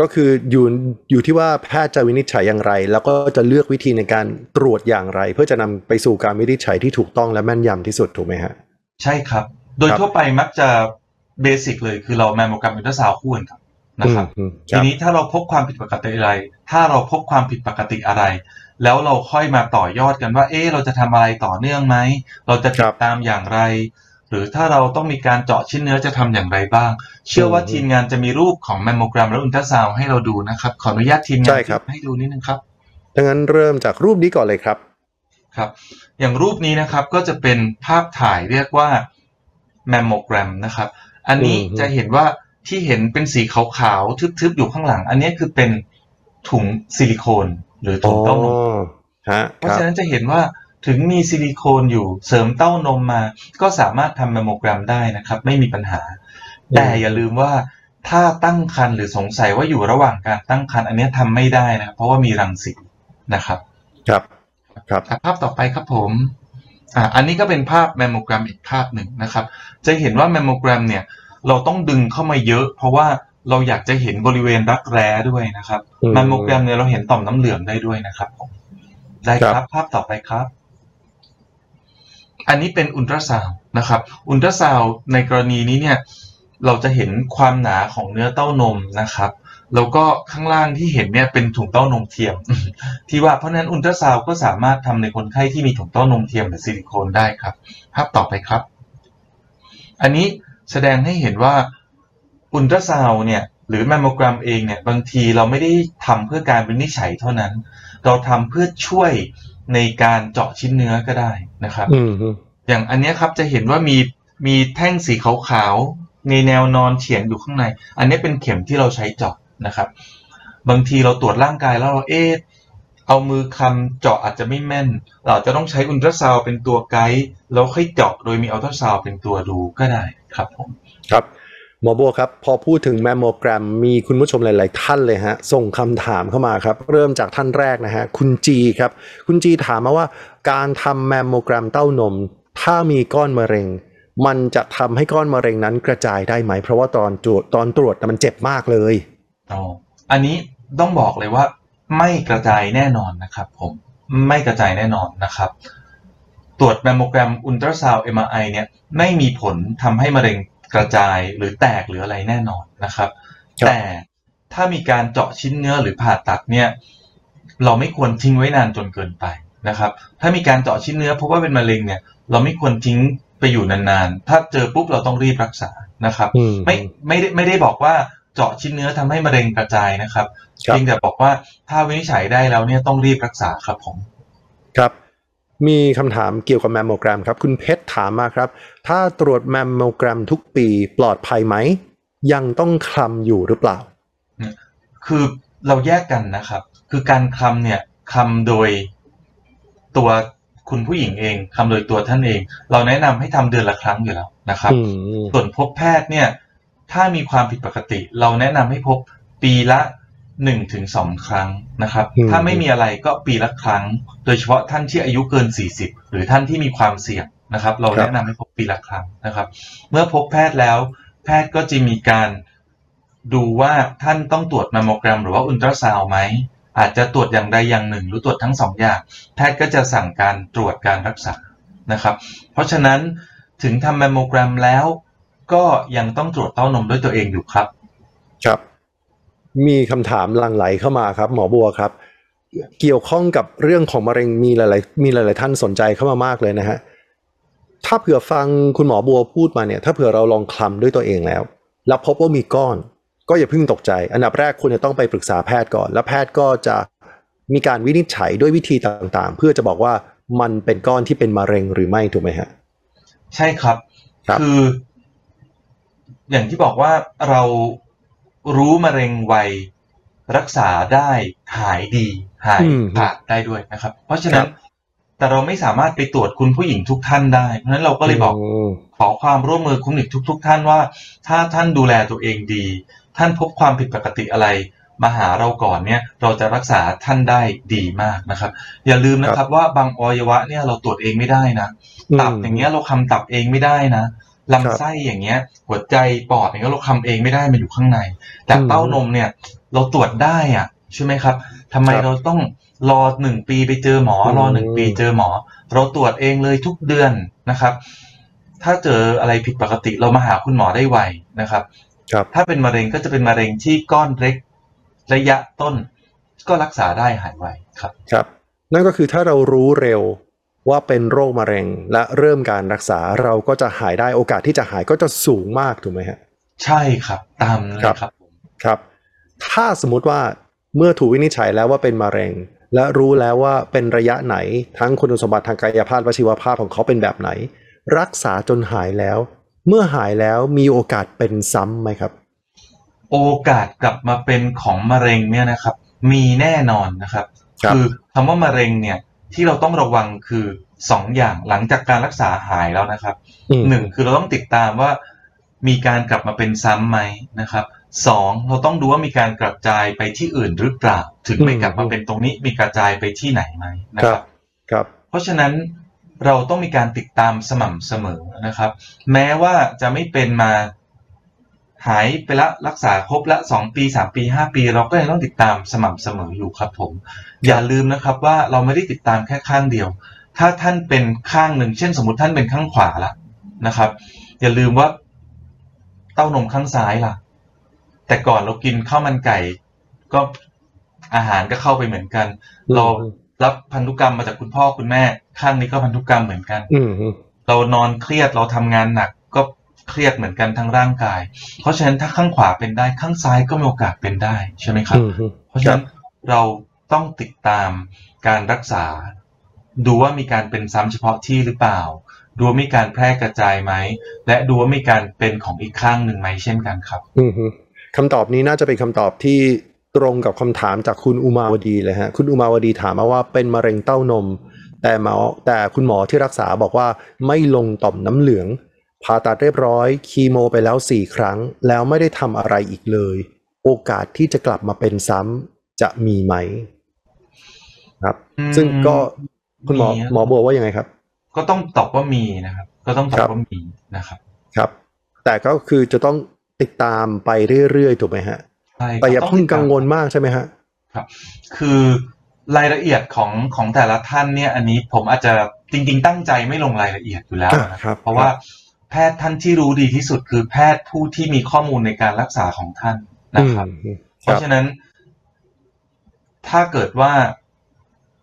ก็คืออยู่อยู่ที่ว่าแพทย์จะวินิจฉัยอย่างไร แล้วก็จะเลือกวิธีในการตรวจอย่างไร เพื่อจะนำไปสู่การวินิจฉัยที่ถูกต้องและแม่นยำที่สุดถูกไหมฮะ
ใช่ครับ โดย
ครับ
ทั่วไปมักจะ basic เลยคือเราแมมโมแกรมอัลตราซาวด์คู่กันครับนะครับ
อืมครับที
นี้ถ้าเราพบความผิดปกติอะไร ถ้าเราพบความผิดปกติอะไร แล้วเราค่อยมาต่อยอดกันว่า เอ๊ะเราจะทำอะไรต่อเนื่องไหม เราจะติดตามอย่างไร หรือถ้าเราต้องมีการเจาะชิ้นเนื้อจะทำอย่างไรบ้าง เชื่อว่าทีมงานจะมีรูปของแมมโมแกรมและอุลตราซาวด์ให้เราดูนะครับ ขออนุญาตทีมงานให้ดูนิดนึงครับ
ดังนั้นเริ่มจากรูปนี้ก่อนเลยครับ
ครับ อย่างรูปนี้นะครับก็จะเป็นภาพถ่ายเรียกว่าแมมโมแกรมนะครับ อันนี้
อืม
จะเห็นว่าที่เห็นเป็นสีขาวๆทึบๆอยู่ข้างหลัง อันนี้คือเป็นถุงซิลิโคนหรือถุ
ง
เต้านม
ฮะ
อ๋อ
ค
รับเพราะ
รับ
ฉะนั้นจะเห็นว่า ถึงมีซิลิโคนอยู่เสริมเต้านมมา ก็สามารถทำแมมโมแกรมได้นะครับ ไม่มีปัญหา แต่อย่าลืมว่าถ้าตั้งครรภ์หรือสงสัยว่าอยู่ระหว่างการตั้งครรภ์อันนี้ทำไม่ได้นะครับเพราะว่ามีรังสีนะครับ
ครับครับ
อะภาพต่อไปครับผมอ่าอันนี้ก็เป็นภาพแมมโมแกรมอีกภาพหนึ่งนะครับ จะเห็นว่าแมมโมแกรมเนี่ยเราต้องดึงเข้ามาเยอะ เพราะว่าเราอยากจะเห็นบริเวณรักแร้ด้วยนะครับ
อืม
แมมโมแกรมเนี่ยเราเห็นต่อมน้ำเหลืองได้ด้วยนะครับผมได้ครับ
ครั
บภาพต่อไปครับ อันนี้เป็นอุลตราซาวน์นะครับ อุลตราซาวน์ในกรณีนี้เนี่ยเราจะเห็นความหนาของเนื้อเต้านมนะครับ แล้วก็ข้างล่างที่เห็นเนี่ยเป็นถุงเต้านมเทียม ที่ว่าเพราะนั้นอุลตราซาวด์ก็สามารถทำในคนไข้ที่มีถุงเต้านมเทียมหรือซิลิโคนได้ครับ ภาพต่อไปครับ อันนี้แสดงให้เห็นว่าอุลตราซาวด์เนี่ยหรือแมมโมแกรมเองเนี่ยบางทีเราไม่ได้ทำเพื่อการวินิจฉัยเท่านั้น เราทำเพื่อช่วย ในการเจาะชิ้นเนื้อก็ได้นะครับ
อืม
อย่างอันเนี้ยครับจะเห็นว่ามีมีแท่งสีขาวๆในแนวนอนเฉียงอยู่ข้างใน อันนี้เป็นเข็มที่เราใช้เจาะนะครับ บางทีเราตรวจร่างกายแล้วเราเอ๊ะเอามือคลำเจาะอาจจะไม่แม่น เราอาจจะต้องใช้อุลตราซาวด์เป็นตัวไกด์แล้วค่อยเจาะโดยมีอัลตราซาวด์เป็นตัวดูก็ได้ครับผม
ครับ หมอบัวครับพอพูดถึงแมมโมแกรมมีคุณผู้ชมหลาย ๆ ท่านเลยฮะส่งคำถามเข้ามาครับ เริ่มจากท่านแรกนะฮะคุณจีครับ คุณจีถามมาว่า การทำแมมโมแกรมเต้านม ถ้ามีก้อนมะเร็ง มันจะทำให้ก้อนมะเร็งนั้นกระจายได้ไหม เพราะว่าตอนตรวจตอนตรวจน่มันเจ็บมากเลย
อ๋ออันนี้ต้องบอกเลยว่า ไม่กระจายแน่นอนนะครับ ผมไม่กระจายแน่นอนนะครับ ตรวจแมมโมแกรมอุลตราซาวด์ MRI เนี่ยไม่มีผลทำให้มะเร็ง กระจายหรือแตกหรืออะไรแน่นอนนะครับ
ครับ
แต่ถ้ามีการเจาะชิ้นเนื้อหรือผ่าตัดเนี่ยเราไม่ควรทิ้งไว้นานจนเกินไปนะครับ ถ้ามีการเจาะชิ้นเนื้อพบว่าเป็นมะเร็งเนี่ยเราไม่ควรทิ้งไปอยู่นานๆ ถ้าเจอปุ๊บเราต้องรีบรักษานะครับ
อืม
ไม่ไม่ได้ไม่ได้บอกว่าเจาะชิ้นเนื้อทำให้มะเร็งกระจายนะครับ
ครับ
เพียงแต่บอกว่าถ้าวินิจฉัยได้แล้วเนี่ยต้องรีบรักษาครับผม
ครับ มีคำถามเกี่ยวกับแมมโมแกรมครับ คุณเพชรถามมาครับ ถ้าตรวจแมมโมแกรมทุกปีปลอดภัยไหม ยังต้องคลำอยู่หรือเปล่า
คือเราแยกกันนะครับ คือการคลำเนี่ยคลำโดยตัวคุณผู้หญิงเองคลำโดยตัวท่านเอง เราแนะนำให้ทำเดือนละครั้งอยู่แล้วนะครับ
อืม
ส่วนพบแพทย์เนี่ย ถ้ามีความผิดปกติ เราแนะนำให้พบปีละ หนึ่งถึงสองครั้งนะครับ
อืม
ถ้าไม่มีอะไรก็ปีละครั้ง โดยเฉพาะท่านที่อายุเกิน40หรือท่านที่มีความเสี่ยงนะครับ เราแนะนำให้พบปีละครั้งนะครับ เมื่อพบแพทย์แล้ว แพทย์ก็จะมีการดูว่าท่านต้องตรวจแมมโมแกรม หรือว่าอุลตราซาวด์ไหม อาจจะตรวจอย่างใดอย่างหนึ่ง หรือตรวจทั้งสองอย่าง แพทย์ก็จะสั่งการตรวจการรักษานะครับ เพราะฉะนั้นถึงทำแมมโมแกรมแล้ว ก็ยังต้องตรวจเต้านมด้วยตัวเองอยู่ครับ
ครับ มีคำถามหลั่งไหลเข้ามาครับ หมอบัวครับ เกี่ยวข้องกับเรื่องของมะเร็งมีหลายๆมีหลาย ๆ ท่านสนใจเข้ามามากเลยนะฮะถ้าเผื่อฟังคุณหมอบัวพูดมาเนี่ย ถ้าเผื่อเราลองคลำด้วยตัวเองแล้ว แล้วพบว่ามีก้อน ก็อย่าเพิ่งตกใจ อันดับแรกคุณจะต้องไปปรึกษาแพทย์ก่อน แล้วแพทย์ก็จะมีการวินิจฉัยด้วยวิธีต่างๆ เพื่อจะบอกว่ามันเป็นก้อนที่เป็นมะเร็งหรือไม่ถูกไหมฮะ
ใช่ครับ
ครับ
คือ อย่างที่บอกว่าเรา รู้มะเร็งไวรักษาได้หายดีหาย
อืม
ขาดได้ด้วยนะครับ เพราะฉะนั้น
ครับ
แต่เราไม่สามารถไปตรวจคุณผู้หญิงทุกท่านได้ เพราะฉะนั้นเราก็เลยบอก
ม
ขอความร่วมมือคุณหนิกทุก ๆ ท่านว่า ถ้าท่านดูแลตัวเองดี ท่านพบความผิดปกติอะไร มาหาเราก่อนเนี่ยเราจะรักษาท่านได้ดีมากนะครับ อย่าลืมนะครับว่าบางอวัยวะเนี่ยเราตรวจเองไม่ได้นะตับอย่างเงี้ยเราคำตับเองไม่ได้นะ ลำไส้อย่างเงี้ย หัวใจปอดอย่างเงี้ยเราคำเองไม่ได้มันอยู่ข้างใน แต่
อืม
เต้านมเนี่ย เราตรวจได้อะใช่ไหมครับทำไม
ครับ
เราต้องรอหนึ่งปีไปเจอหมอ รอหนึ่ง
อืม
ปีเจอหมอ เราตรวจเองเลยทุกเดือนนะครับ ถ้าเจออะไรผิดปกติเรามาหาคุณหมอได้ไวนะครับ
ครับ
ถ้าเป็นมะเร็งก็จะเป็นมะเร็งที่ก้อนเล็กระยะต้น ก็รักษาได้หายไวครับ
ครับ นั่นก็คือถ้าเรารู้เร็ว ว่าเป็นโรคมะเร็งและเริ่มการรักษาเราก็จะหายได้โอกาสที่จะหายก็จะสูงมากถูกไหมฮะ
ใช่ครับตามนั้นเลย
ครับ
ครับผม
ครับ ถ้าสมมุติว่าเมื่อถูกวินิจฉัยแล้วว่าเป็นมะเร็ง และรู้แล้วว่าเป็นระยะไหนทั้งคุณสมบัติทางกายภาพและชีวภาพของเขาเป็นแบบไหน รักษาจนหายแล้ว เมื่อหายแล้วมีโอกาสเป็นซ้ำไหมครับ
โอกาสกลับมาเป็นของมะเร็งเนี่ยนะครับ มีแน่นอนนะครับ
ครับ
อคำว่ามะเร็งเนี่ย ที่เราต้องระวังคือสองอย่างหลังจากการรักษาหายแล้วนะครับ
อืม
หนึ่งคือเราต้องติดตามว่ามีการกลับมาเป็นซ้ำไหมนะครับสองเราต้องดูว่ามีการกระจายไปที่อื่นหรือเปล่าถึงไม่กลับมาเป็นตรงนี้มีกระจายไปที่ไหนไหมนะ
ค
ค
รั
รั
บบครับ
เพราะฉะนั้นเราต้องมีการติดตามสม่ำเสมอนะครับ แม้ว่าจะไม่เป็นมา หายไปละรักษาครบละสองปีสามปีห้าปี เราก็ยังต้องติดตามสม่ำเสมออยู่ครับผม อย่าลืมนะครับว่าเราไม่ได้ติดตามแค่ข้างเดียว ถ้าท่านเป็นข้างหนึ่ง เช่น สมมติท่านเป็นข้างขวาละนะครับ อย่าลืมว่าเต้านมข้างซ้ายล่ะ แต่ก่อนเรากินข้าวมันไก่ก็อาหารก็เข้าไปเหมือนกัน เรา
อืม
รับพันธุกรรมมาจากคุณพ่อคุณแม่ ข้างนี้ก็พันธุกรรมเหมือนกัน
อืมอืม
เรานอนเครียดเราทำงานหนักก็ เครียดเหมือนกันทั้งร่างกาย เพราะฉะนั้นถ้าข้างขวาเป็นได้ข้างซ้ายก็มีโอกาสเป็นได้ใช่ไหมครับ
อืมอืม
เพราะฉะนั้นเราต้องติดตามการรักษา ดูว่ามีการเป็นซ้ำเฉพาะที่หรือเปล่า ดูว่ามีการแพร่กระจายไหม และดูว่ามีการเป็นของอีกข้างหนึ่งไหมเช่นกันครับ
อือฮึคำตอบนี้น่าจะเป็นคำตอบที่ตรงกับคำถามจากคุณอุมาวดีเลยฮะ คุณอุมาวดีถามมาว่าเป็นมะเร็งเต้านม แต่หมอแต่คุณหมอที่รักษาบอกว่าไม่ลงต่อมน้ำเหลือง ผ่าตัดเรียบร้อยคีโมไปแล้ว 4 ครั้ง แล้วไม่ได้ทำอะไรอีกเลย โอกาสที่จะกลับมาเป็นซ้ำจะมีไหมครับ
อืม
ซึ่งก็คุณหมอ
มีครับ
หมอบัวว่ายังไงครับ
ก็ต้องตอบว่ามีนะครับ ก็ต้องตอ
ครับบ
ว่ามีนะครับ
ครับ แต่ก็คือจะต้องติดตามไปเรื่อยๆถูกไหมฮะ
ใช่
แต่อย่า
ก็ต้
เพิ่ง
ติดตม
กังวลมากใช่ไหมฮะ
ครับ คือรายละเอียดของของแต่ละท่านเนี่ย อันนี้ผมอาจจะจริง ๆ ตั้งใจไม่ลงรายละเอียดอยู่แล้ว
อ่า
นะครับ เพราะว่า แพทย์ท่านที่รู้ดีที่สุดคือแพทย์ผู้ที่มีข้อมูลในการรักษาของท่านนะครับ
อืม
เพราะฉะนั้น ถ้าเกิดว่า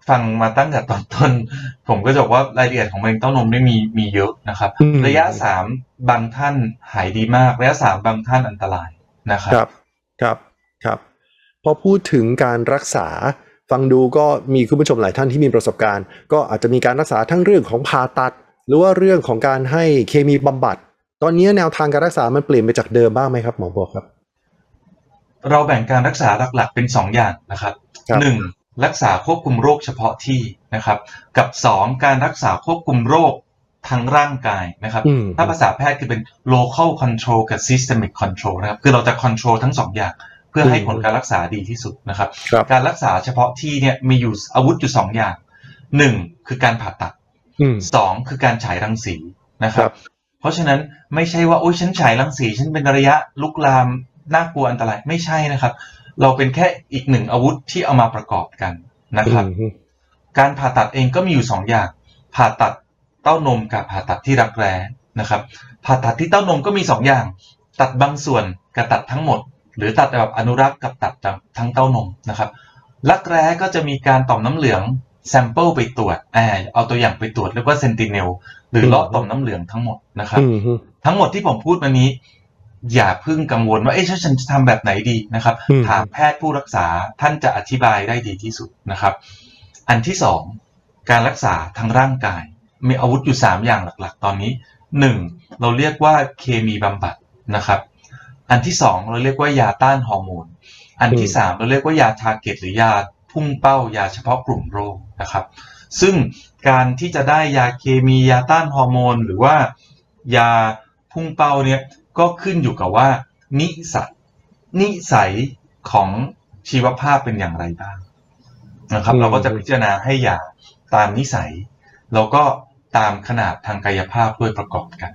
ฟังมาตั้งแต่ตอนต้น ผมก็จะบอกว่ารายละเอียดของมะเร็งเต้านมไม่มีมีเยอะนะครับ
อืม
ระยะสามบางท่านหายดีมาก ระยะสามบางท่านอันตรายนะครับ
ครับครับครับพอพูดถึงการรักษาฟังดูก็มีคุณผู้ชมหลายท่านที่มีประสบการณ์ ก็อาจจะมีการรักษาทั้งเรื่องของผ่าตัด หรือว่าเรื่องของการให้เคมีบำบัด ตอนนี้แนวทางการรักษามันเปลี่ยนไปจากเดิมบ้างไหมครับหมอบัวครับ
เราแบ่งการรักษาหลักๆเป็นสองอย่างนะครับ
ครับ
หนึ่งรักษาควบคุมโรคเฉพาะที่นะครับ กับสองการรักษาควบคุมโรคทั้งร่างกายนะครับ
อืม
ถ้าภาษาแพทย์คือเป็น local control กับ systemic control นะครับ คือเราจะ control ทั้งสองอย่าง เพื่อให้
อืม
ผลการรักษาดีที่สุดนะครับ
ครับ
การรักษาเฉพาะที่เนี่ยมีอยู่อาวุธอยู่สองอย่างหนึ่งคือการผ่าตัด
อืม
สองคือการฉายรังสีนะค
ค
รั
รับบ
เพราะฉะนั้นไม่ใช่ว่าโอ้ยฉันฉายรังสีฉันเป็นระยะลุกลามน่ากลัวอันตรายไม่ใช่นะครับ เราเป็นแค่อีกหนึ่งอาวุธที่เอามาประกอบกันนะครับ
อืม
การผ่าตัดเองก็มีอยู่สองอย่าง ผ่าตัดเต้านมกับผ่าตัดที่รักแร้นะครับ ผ่าตัดที่เต้านมก็มีสองอย่าง ตัดบางส่วนกับตัดทั้งหมด หรือตัดแบบอนุรักษ์กับตัดทั้งเต้านมนะครับรักแร้ก็จะมีการต่อมน้ำเหลือง sample ไปตรวจอ่าเอาตัวอย่างไปตรวจเรียกว่า sentinel หรือเลาะต่อมน้ำเหลืองทั้งหมดนะครับ
อืม
ทั้งหมดที่ผมพูดมานี้ อย่าเพิ่งกังวลว่าเอ๊ะฉันจะทำแบบไหนดีนะครับ
อืม
ถามแพทย์ผู้รักษาท่านจะอธิบายได้ดีที่สุดนะครับ อันที่สองการรักษาทางร่างกาย มีอาวุธอยู่3อย่างหลักๆ ตอนนี้ 1. เราเรียกว่าเคมีบำบัดนะครับ อันที่2เราเรียกว่ายาต้านฮอร์โมนอันที่3เราเรียกว่ายาทาร์เก็ตหรือยา พุ่งเป้ายาเฉพาะกลุ่มโรคนะครับ ซึ่งการที่จะได้ยาเคมียาต้านฮอร์โมนหรือว่ายาพุ่งเป้าเนี่ยก็ขึ้นอยู่กับว่า นิสัยนิสัยของชีวภาพเป็นอย่างไรบ้างนะครับ
อืม
เราก็จะพิจารณาให้ยาตามนิสัย แล้วก็ตามขนาดทางกายภาพด้วยประกอบกัน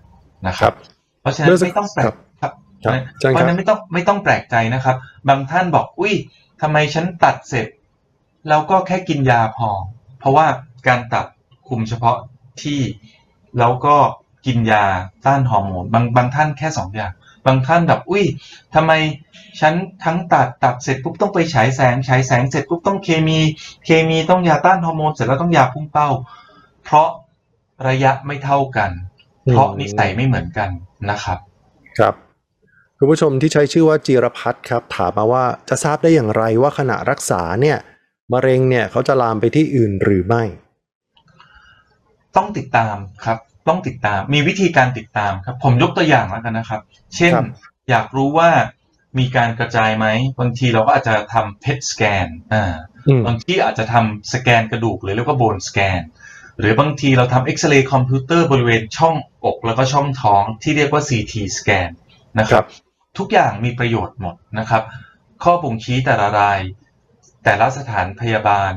นะค
ค
รั
รับบ
เพราะฉะนั้น
เมื่อสัก
ไม่ต้องแปล
ครั
ก
บ
ครับ
ครับเชิญ
เพ
ค
ราะ
รับ
ฉะนั้นไม่ต้องไม่ต้องแปลกใจนะครับ บางท่านบอกอุ้ยทำไมฉันตัดเสร็จ แล้วก็แค่กินยาพอ เพราะว่าการตัดคุมเฉพาะที่แล้วก็กินยาต้านฮอร์โมนบางบางท่านแค่สองอย่าง บางท่านแบบอุ้ยทำไมฉันทั้งตัดตัดเสร็จปุ๊บต้องไปฉายแสงฉายแสงเสร็จปุ๊บต้องเคมี เคมีต้องยาต้านฮอร์โมนเสร็จแล้วต้องยาพุ่งเป้า เพราะระยะไม่เท่ากัน เพราะนิสัยไม่เหมือนกันนะครับ
ครับคุณผู้ชมที่ใช้ชื่อว่าจีรพัฒน์ครับถามมาว่าจะทราบได้อย่างไรว่าขณะรักษาเนี่ย มะเร็งเนี่ยเขาจะลามไปที่อื่นหรือไม่
ต้องติดตามครับ ต้องติดตาม มีวิธีการติดตามครับ ผมยกตัวอย่างแล้วกันนะครับ เช่น
ครับ
อยากรู้ว่ามีการกระจายไหมบางทีเราก็อาจจะทำ PET scan อ่า
อืม
บางที่อาจจะทำสแกนกระดูกหรือเรียกว่าโบนสแกน หรือบางทีเราทำเอ็กซเรย์คอมพิวเตอร์บริเวณช่องอกแล้วก็ช่องท้องที่เรียกว่า CT สแกนนะค
ครั
รับ
บ
ทุกอย่างมีประโยชน์หมดนะครับ ข้อบ่งชี้แต่ละราย แต่ละสถานพยาบาล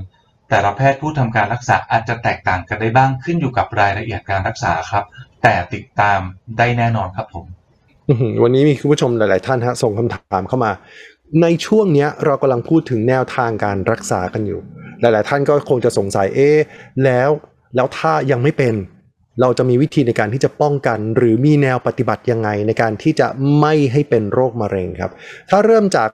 แต่ละแพทย์ผู้ทำการรักษาอาจจะแตกต่างกันได้บ้างขึ้นอยู่กับรายละเอียดการรักษาครับ แต่ติดตามได้แน่นอนครับผม
วันนี้มีคุณผู้ชมหลาย ๆ ท่านฮะส่งคำถามเข้ามา ในช่วงเนี้ยเรากำลังพูดถึงแนวทางการรักษากันอยู่ หลาย ๆ ท่านก็คงจะสงสัยเอ๊แล้วแล้วถ้ายังไม่เป็นเราจะมีวิธีในการที่จะป้องกัน หรือมีแนวปฏิบัติยังไงในการที่จะไม่ให้เป็นโรคมะเร็งครับ ถ้าเริ่มจาก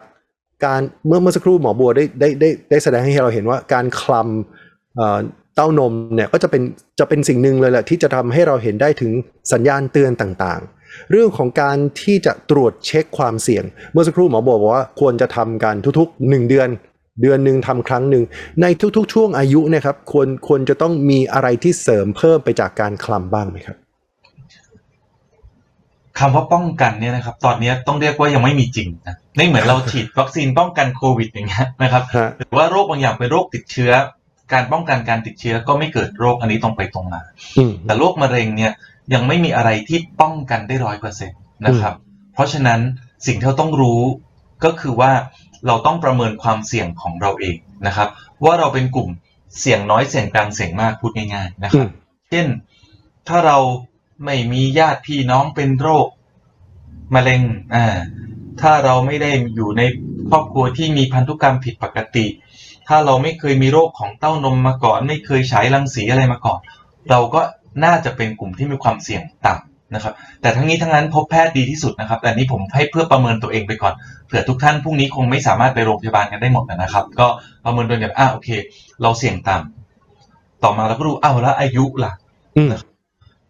การเมื่อเมื่อสักครู่หมอบัวได้ได้ได้ได้แสดงให้เราเห็นว่าการคลำเต้านมเนี่ยก็จะเป็นจะเป็นสิ่งหนึ่งเลยแหละที่จะทำให้เราเห็นได้ถึงสัญญาณเตือนต่างๆ เรื่องของการที่จะตรวจเช็คความเสี่ยง เมื่อสักครู่หมอบัวบอกว่าควรจะทำกันทุกๆ 1 เดือนเดือนหนึ่งทำครั้งหนึ่งในทุกๆ ช่วงอายุนะครับควรควรจะต้องมีอะไรที่เสริมเพิ่มไปจากการคลำบ้างไหมครับ
คำว่าป้องกันเนี่ยนะครับ ตอนนี้ต้องเรียกว่ายังไม่มีจริงนะ ไม่เหมือนเราฉีดวัคซีนป้องกันโควิดอย่างเงี้ยนะครับ
ฮะ
หรือว่าโรคบางอย่างเป็นโรคติดเชื้อ การป้องกันการติดเชื้อก็ไม่เกิดโรคอันนี้ตรงไปตรงมา
อืม
แต่โรคมะเร็งเนี่ยยังไม่มีอะไรที่ป้องกันได้ร้อยเปอร์เซ็นต์นะครับ เพราะฉะนั้นสิ่งที่เราต้องรู้ก็คือว่าเราต้องประเมินความเสี่ยงของเราเองนะครับ ว่าเราเป็นกลุ่มเสี่ยงน้อยเสี่ยงกลางเสี่ยงมากพูดง่ายๆนะค
อื
รับ
ม
เช่นถ้าเราไม่มีญาติพี่น้องเป็นโรคมะเร็งอ่า ถ้าเราไม่ได้อยู่ในครอบครัวที่มีพันธุกรรมผิดปกติ ถ้าเราไม่เคยมีโรคของเต้านมมาก่อน ไม่เคยฉายรังสีอะไรมาก่อน เราก็น่าจะเป็นกลุ่มที่มีความเสี่ยงต่ำนะครับ แต่ทั้งนี้ทั้งนั้นพบแพทย์ดีที่สุดนะครับ แต่อันนี้ผมให้เพื่อประเมินตัวเองไปก่อน เผื่อทุกท่านพรุ่งนี้คงไม่สามารถไปโรงพยาบาลกันได้หมดนะครับ ก็ประเมินตัวเองกันอ่าโอเค เราเสี่ยงต่ำต่อมาเราก็ดูอ้าวแล้วอายุล่ะ
อืม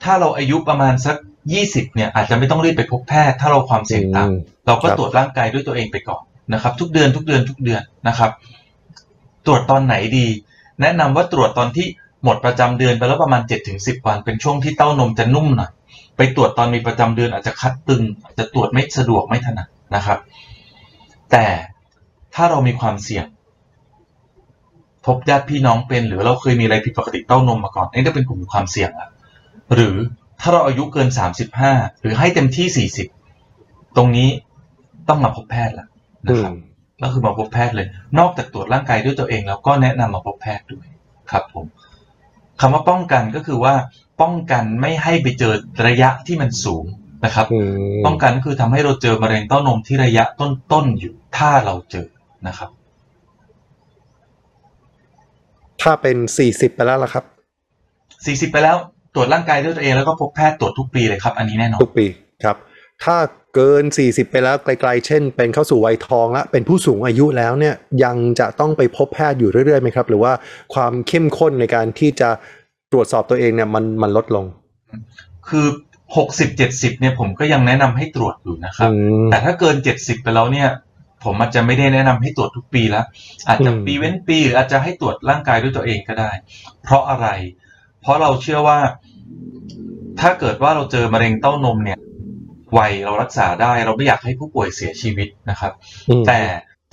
ถ้าเราอายุประมาณสักยี่สิบเนี่ยอาจจะไม่ต้องรีบไปพบแพทย์ถ้าเราความเสี่ยงต่ำ เราก็
ครับ
ตรวจร่างกายด้วยตัวเองไปก่อนนะครับ ทุกเดือนทุกเดือนทุกเดือนนะครับ ตรวจตอนไหนดี แนะนำว่าตรวจตอนที่หมดประจำเดือนไปแล้วประมาณ7จ็ถึงสิวัน เป็นช่วงที่เต้านมจะนุ่มหน่อยไปตรวจตอนมีประจำเดือนอาจจะคัดตึง อาจจะตรวจไม่สะดวกไม่ถนัดนะครับ แต่ถ้าเรามีความเสี่ยง พบญาติพี่น้องเป็น หรือเราเคยมีอะไรผิดปกติเต้านมมาก่อนนี่จะเป็นกลุ่มความเสี่ยงละหรือถ้าเราอายุเกิน 35 หรือให้เต็มที่ 40 ตรงนี้ ต้องมาพบแพทย์ละนะ
อื
ครั
ม
บก็คือมาพบแพทย์เลย นอกจากตรวจร่างกายด้วยตัวเอง แล้วก็แนะนำมาพบแพทย์ด้วยครับผมคำว่าป้องกันก็คือว่าป้องกันไม่ให้ไปเจอระยะที่มันสูงนะครับ
อืม
ป้องกันก็คือทำให้เราเจอมะเร็งเต้านมที่ระยะต้นๆอยู่ถ้าเราเจอนะครับ
ถ้าเป็นสี่สิบไปแล้วล่ะครับ
40ไปแล้วตรวจร่างกายด้วยตัวเองแล้วก็พบแพทย์ตรวจทุกปีเลยครับ อันนี้แน่นอน
ทุกปีครับ ถ้า เกิน 40 ไปแล้วไกลๆ เช่น เป็นเข้าสู่วัยทองละเป็นผู้สูงอายุแล้วเนี่ยยังจะต้องไปพบแพทย์อยู่เรื่อยๆไหมครับ หรือว่าความเข้มข้นในการที่จะตรวจสอบตัวเองเนี่ยมันมันลดลง
คือ60 70เนี่ยผมก็ยังแนะนำให้ตรวจอยู่นะครับ
อืม
แต่ถ้าเกิน70ไปแล้วเนี่ย ผมอาจจะไม่ได้แนะนำให้ตรวจทุกปีแล้ว อาจจะ
อืม
ปีเว้นปีหรืออาจจะให้ตรวจร่างกายด้วยตัวเองก็ได้ เพราะอะไร เพราะเราเชื่อว่า ถ้าเกิดว่าเราเจอมะเร็งเต้านมเนี่ย ไวเรารักษาได้ เราไม่อยากให้ผู้ป่วยเสียชีวิตนะครับ
อืม
แต่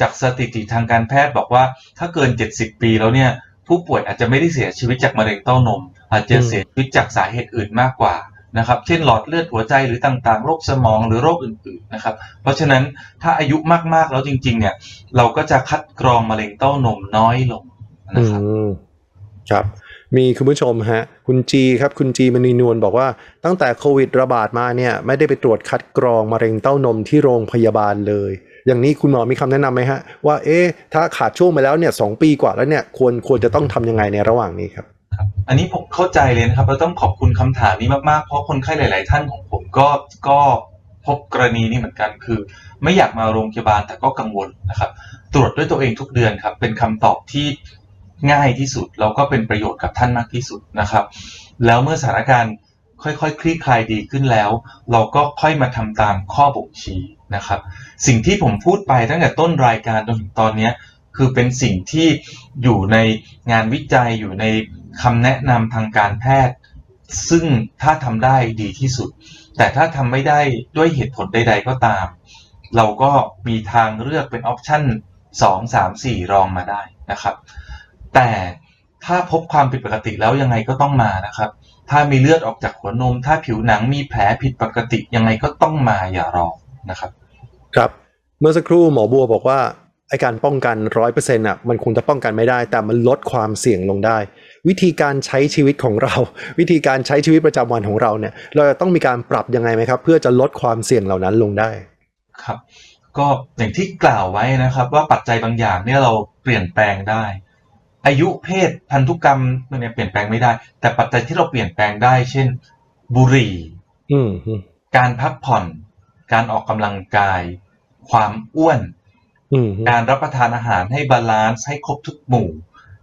จากสถิติทางการแพทย์บอกว่า ถ้าเกิน 70 ปีแล้วเนี่ยผู้ป่วยอาจจะไม่ได้เสียชีวิตจากมะเร็งเต้านม อาจจะเสียชีวิตจากสาเหตุอื่นมากกว่านะครับเช่นหลอดเลือดหัวใจหรือต่างๆ โรคสมองหรือโรคอื่นๆนะครับ เพราะฉะนั้นถ้าอายุมากๆแล้วจริง ๆ เนี่ย เราก็จะคัดกรองมะเร็งเต้านมน้อยลง
อื
นะครับ
มครับ มีคุณผู้ชมฮะคุณจีครับคุณจีมณีนวลบอกว่าตั้งแต่โควิดระบาดมาเนี่ยไม่ได้ไปตรวจคัดกรองมะเร็งเต้านมที่โรงพยาบาลเลย อย่างนี้คุณหมอมีคำแนะนำไหมฮะว่าเอ๊ะถ้าขาดช่วงไปแล้วเนี่ยสองปีกว่าแล้วเนี่ยควรควรจะต้องทำยังไงในระหว่างนี้ครับ
อันนี้ผมเข้าใจเลยนะครับเราต้องขอบคุณคำถามนี้มากๆ เพราะคนไข้หลาย ๆ ท่านของผมก็ก็พบกรณีนี้เหมือนกันคือ ไม่อยากมาโรงพยาบาลแต่ก็กังวลนะครับ ตรวจด้วยตัวเองทุกเดือนครับเป็นคำตอบที่ ง่ายที่สุด แล้วก็เป็นประโยชน์กับท่านมากที่สุดนะครับ แล้วเมื่อสถานการณ์ค่อยๆคคลี่คลายดีขึ้นแล้ว เราก็ค่อยมาทำตามข้อบ่งชี้นะครับ สิ่งที่ผมพูดไปตั้งแต่ต้นรายการจนถึงตอนนี้คือเป็นสิ่งที่อยู่ในงานวิจัยอยู่ในคำแนะนำทางการแพทย์ ซึ่งถ้าทำได้ดีที่สุด แต่ถ้าทำไม่ได้ด้วยเหตุผลใด ๆ ก็ตาม เราก็มีทางเลือกเป็นออปชั่น2 3 4 รองมาได้นะครับ แต่ถ้าพบความผิดปกติแล้วยังไงก็ต้องมานะครับ ถ้ามีเลือดออกจากหัวนม ถ้าผิวหนังมีแผลผิดปกติยังไงก็ต้องมาอย่ารอนะครับ
ครับ เมื่อสักครู่หมอบัวบอกว่าไอการป้องกันร้อยเปอร์เซ็นต์อะมันคงจะป้องกันไม่ได้ แต่มันลดความเสี่ยงลงได้ วิธีการใช้ชีวิตของเรา วิธีการใช้ชีวิตประจำวันของเราเนี่ย เราจะต้องมีการปรับยังไงไหมครับ เพื่อจะลดความเสี่ยงเหล่านั้นลงได้
ครับ ก็อย่างที่กล่าวไว้นะครับ ว่าปัจจัยบางอย่างเนี่ยเราเปลี่ยนแปลงได้ อายุเพศพันธุกรรมมันเนี่ยเปลี่ยนแปลงไม่ได้ แต่ปัจจัยที่เราเปลี่ยนแปลงได้ เช่น บุหรี่
อืมอืม
การพักผ่อน การออกกำลังกาย ความอ้วน
อืม
การรับประทานอาหารให้ balance ให้ครบทุกหมู่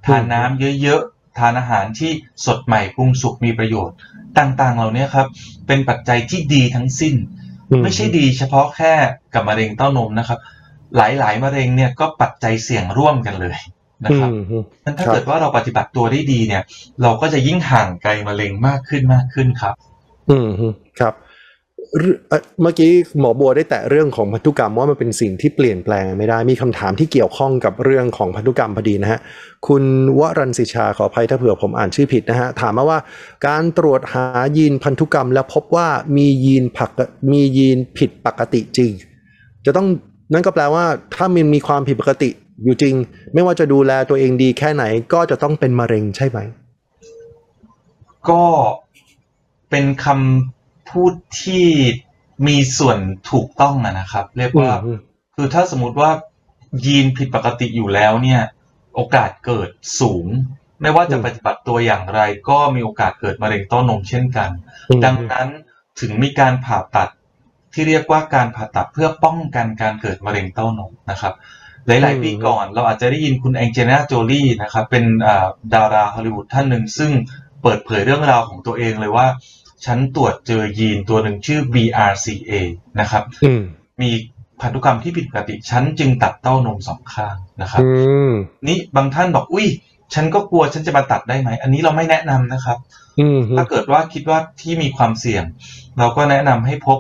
ทานน้ำเยอะๆ ทานอาหารที่สดใหม่ปรุงสุกมีประโยชน์ ต่างๆ เหล่านี้ครับ เป็นปัจจัยที่ดีทั้งสิ้น ไม่ใช่ดีเฉพาะแค่กับมะเร็งเต้านมนะครับ หลายๆมะเร็งเนี่ยก็ปัจจัยเสี่ยงร่วมกันเลย นะครับ
อืมอืม
งั้นถ้า
ครับ
เกิดว่าเราปฏิบัติตัวได้ดีเนี่ย เราก็จะยิ่งห่างไกลมะเร็งมากขึ้นมากขึ้นครับ
อืมฮึครับเรื่องเอ่อเมื่อกี้หมอบัวได้แตะเรื่องของพันธุกรรมว่ามันเป็นสิ่งที่เปลี่ยนแปลงไม่ได้มีคำถามที่เกี่ยวข้องกับเรื่องของพันธุกรรมพอดีนะฮะคุณวรันสิชาขออภัยถ้าเผื่อผมอ่านชื่อผิดนะฮะถามมาว่าการตรวจหายีนพันธุกรรมแล้วพบว่ามียีนผักมียีนผิดปกติจริง จะต้องนั่นก็แปลว่าถ้ามันมีความผิดปกติ อยู่จริง ไม่ว่าจะดูแลตัวเองดีแค่ไหนก็จะต้องเป็นมะเร็งใช่ไหม
ก็เป็นคำพูดที่มีส่วนถูกต้องอะนะครับ เรียกว่า
อืม
คือถ้าสมมติว่ายีนผิดปกติอยู่แล้วเนี่ย โอกาสเกิดสูง ไม่ว่าจะ
อืม
ปฏิบัติตัวอย่างไร ก็มีโอกาสเกิดมะเร็งเต้านมเช่นกัน
อืม
ดังนั้นถึงมีการผ่าตัดที่เรียกว่าการผ่าตัดเพื่อป้องกันการเกิดมะเร็งเต้านมนะครับ หลาย ๆ ปีก่อนเราอาจจะได้ยินคุณแองเจลิน่าโจลีนะครับเป็นอ่าดาราฮอลลีวูดท่านหนึ่ง ซึ่งเปิดเผยเรื่องราวของตัวเองเลยว่า ฉันตรวจเจอยีนตัวหนึ่งชื่อ BRCA นะครับ
อืม
มีพันธุกรรมที่ผิดปกติ ฉันจึงตัดเต้านมสองข้างนะครับ
อืม
นี่บางท่านบอกอุ้ยฉันก็กลัวฉันจะมาตัดได้ไหม อันนี้เราไม่แนะนำนะครับ
อืม
ถ้าเกิดว่าคิดว่าที่มีความเสี่ยง เราก็แนะนำให้พบ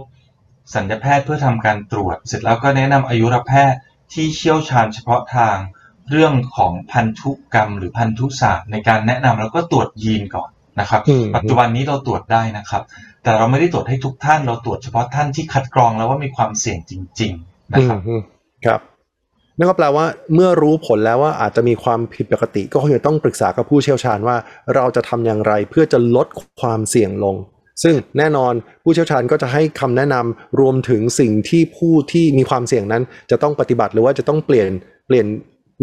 สัญญแพทย์เพื่อทำการตรวจ เสร็จแล้วก็แนะนำอายุรแพทย์ ที่เชี่ยวชาญเฉพาะทางเรื่องของพันธุกรรมหรือพันธุศาสตร์ในการแนะนำแล้วก็ตรวจยีนก่อนนะครับ
อืม
ปัจจุบันนี้เราตรวจได้นะครับ แต่เราไม่ได้ตรวจให้ทุกท่านเราตรวจเฉพาะท่านที่คัดกรองแล้วว่ามีความเสี่ยงจริง ๆ นะครับ
อืมครับนั่นก็แปลว่าเมื่อรู้ผลแล้วว่าอาจจะมีความผิดปกติ ก็คงจะต้องปรึกษากับผู้เชี่ยวชาญว่า เราจะทำอย่างไรเพื่อจะลดความเสี่ยงลง ซึ่งแน่นอนผู้เชี่ยวชาญก็จะให้คำแนะนำรวมถึงสิ่งที่ผู้ที่มีความเสี่ยงนั้น จะต้องปฏิบัติหรือว่าจะต้องเปลี่ยนเปลี่ยน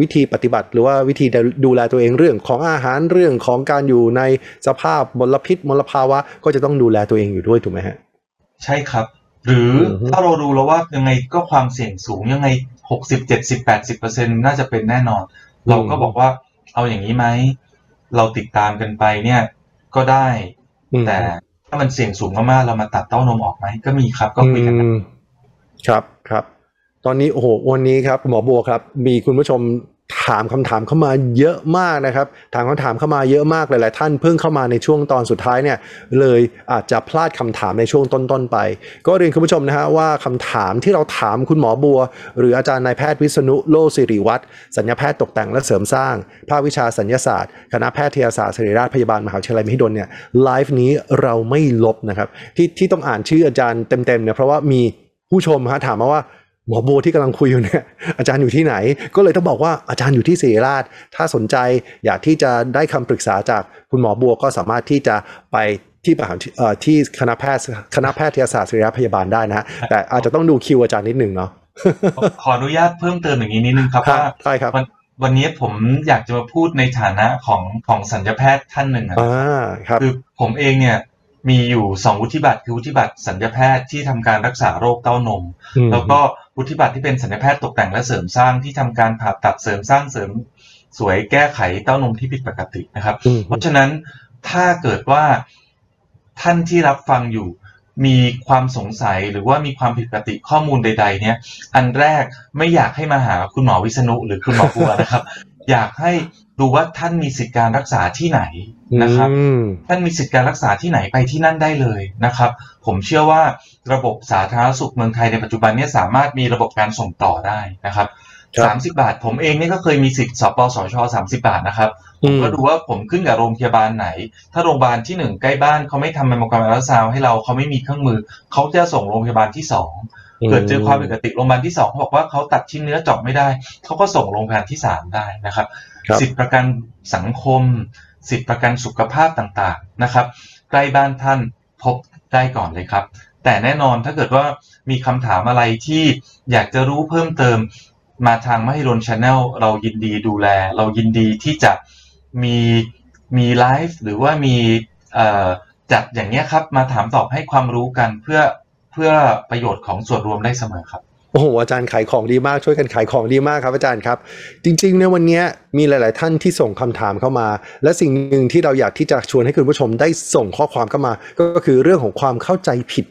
วิธีปฏิบัติ หรือว่าวิธีดูแลตัวเองเรื่องของอาหารเรื่องของการอยู่ในสภาพมลพิษมลภาวะ ก็จะต้องดูแลตัวเองอยู่ด้วยถูกไหมฮะ
ใช่ครับ หรืออ
อฮึ
ถ้าเราดูแล้วว่ายังไงก็ความเสี่ยงสูงยังไงหกสิบเจ็ดสิบแปดสิบเปอร์เซ็นน่าจะเป็นแน่นอน เราก็บอกว่าเอาอย่างนี้ไหมเราติดตามกันไปเนี่ยก็ได้
อืม
แต่ถ้ามันเสี่ยงสูงมากๆเรามาตัดเต้านมออกไหมก็มีครับก็คุยกัน
ครับครับ ตอนนี้โอ้โหวันนี้ครับหมอบัวครับ มีคุณผู้ชม ถามคำถามเข้ามาเยอะมากนะครับ ถามคำถามเข้ามาเยอะมากหลาย ๆ ท่านเพิ่งเข้ามาในช่วงตอนสุดท้ายเนี่ยเลยอาจจะพลาดคำถามในช่วงต้น ๆ ไป ก็เรียนคุณผู้ชมนะฮะว่าคำถามที่เราถามคุณหมอบัว หรืออาจารย์นายแพทย์วิษณุโลสิริวัตรสัญญาแพทย์ตกแต่งและเสริมสร้าง ภาควิชาสัญญาศาสตร์ คณะแพทยศาสตร์ศิริราชพยาบาลมหาวิทยาลัยมหิดลเนี่ยไลฟ์นี้เราไม่ลบนะครับที่ที่ต้องอ่านชื่ออาจารย์เต็ม ๆ เนี่ยเพราะว่ามีผู้ชมฮะถามมาว่า หมอโบที่กำลังคุยอยู่เนี่ยอาจารย์อยู่ที่ไหน ก็เลยต้องบอกว่าอาจารย์อยู่ที่ศิริราช ถ้าสนใจอยากที่จะได้คำปรึกษาจากคุณหมอบัวก็สามารถที่จะไปที่มหาวิทยเอ่อที่คณะแพทย์คณะแพทยศาสตร์ศิริราชพยาบาลได้นะฮะแต่อาจจะต้องดูคิวอาจารย์นิดหนึ่งเนาะ
ขออนุญาตเพิ่มเติมอย่างนี้นิดนึงครับว่า
ใช่ครับ
วันวันนี้ผมอยากจะมาพูดในฐานะของของสัญญาแพทย์ท่านหนึ่งอะ
อ่าครับ
คือผมเองเนี่ย มีอยู่สองวุฒิบัตรคือวุฒิบัตรสัญญาแพทย์ที่ทำการรักษาโรคเต้านม
อืม
แล้วก็วุฒิบัตรที่เป็นสัญญาแพทย์ตกแต่งและเสริมสร้างที่ทำการผ่าตัดเสริมสร้างเสริมสวยแก้ไขเต้านมที่ผิดปกตินะครับ
อืม
เพราะฉะนั้นถ้าเกิดว่าท่านที่รับฟังอยู่มีความสงสัยหรือว่ามีความผิดปกติข้อมูลใด ๆ เนี่ย อันแรกไม่อยากให้มาหาคุณหมอวิษณุหรือคุณหมอบัวนะครับ อยากให้ดูว่าท่านมีสิทธิการรักษาที่ไหนนะครับ
อืม
ท่านมีสิทธิการรักษาที่ไหนไปที่นั่นได้เลยนะครับ ผมเชื่อว่าระบบสาธารณสุขเมืองไทยในปัจจุบันเนี่ยสามารถมีระบบการส่งต่อได้นะครับ
ครับ
สามสิบาท ผมเองเนี่ยก็เคยมีสิทธิ์สปสชสามสิบาทนะครับ
อื
ผม
ม
ก็ดูว่าผมขึ้นกับโรงพยาบาลไหน ถ้าโรงพยาบาลที่หนึ่งใกล้บ้านเขาไม่ทำแมมโมแกรมอัลตราซาวด์ให้เราเขาไม่มีเครื่องมือ เขาจะส่งโรงพยาบาลที่สอง เกิดเจอความผิดปกติโรงพยาบาลที่สองเขาบอกว่าเขาตัดชิ้นเนื้อเจาะไม่ได้เขาก็ส่งโรงพยาบาลที่สามได้นะครับ
ครับ
สิทธิประกันสังคม สิทธิประกันสุขภาพต่างๆนะครับ ใกล้บ้านท่านพบได้ก่อนเลยครับ แต่แน่นอนถ้าเกิดว่ามีคำถามอะไรที่อยากจะรู้เพิ่มเติมมาทาง Mahidol Channel เรายินดีดูแล เรายินดีที่จะมีมีไลฟ์หรือว่ามีเอ่อจัดอย่างเงี้ยครับ มาถามตอบให้ความรู้กันเพื่อ เพื่อประโยชน์ของส่วนรวมได้เสมอครับ
โอ้โหอาจารย์ขายของดีมากช่วยกันขายของดีมากครับ อาจารย์ครับ จริงๆในวันนี้มีหลาย ๆ ท่านที่ส่งคำถามเข้ามา และสิ่งหนึ่งที่เราอยากที่จะชวนให้คุณผู้ชมได้ส่งข้อความเข้ามา ก็คือเรื่องของความเข้าใจ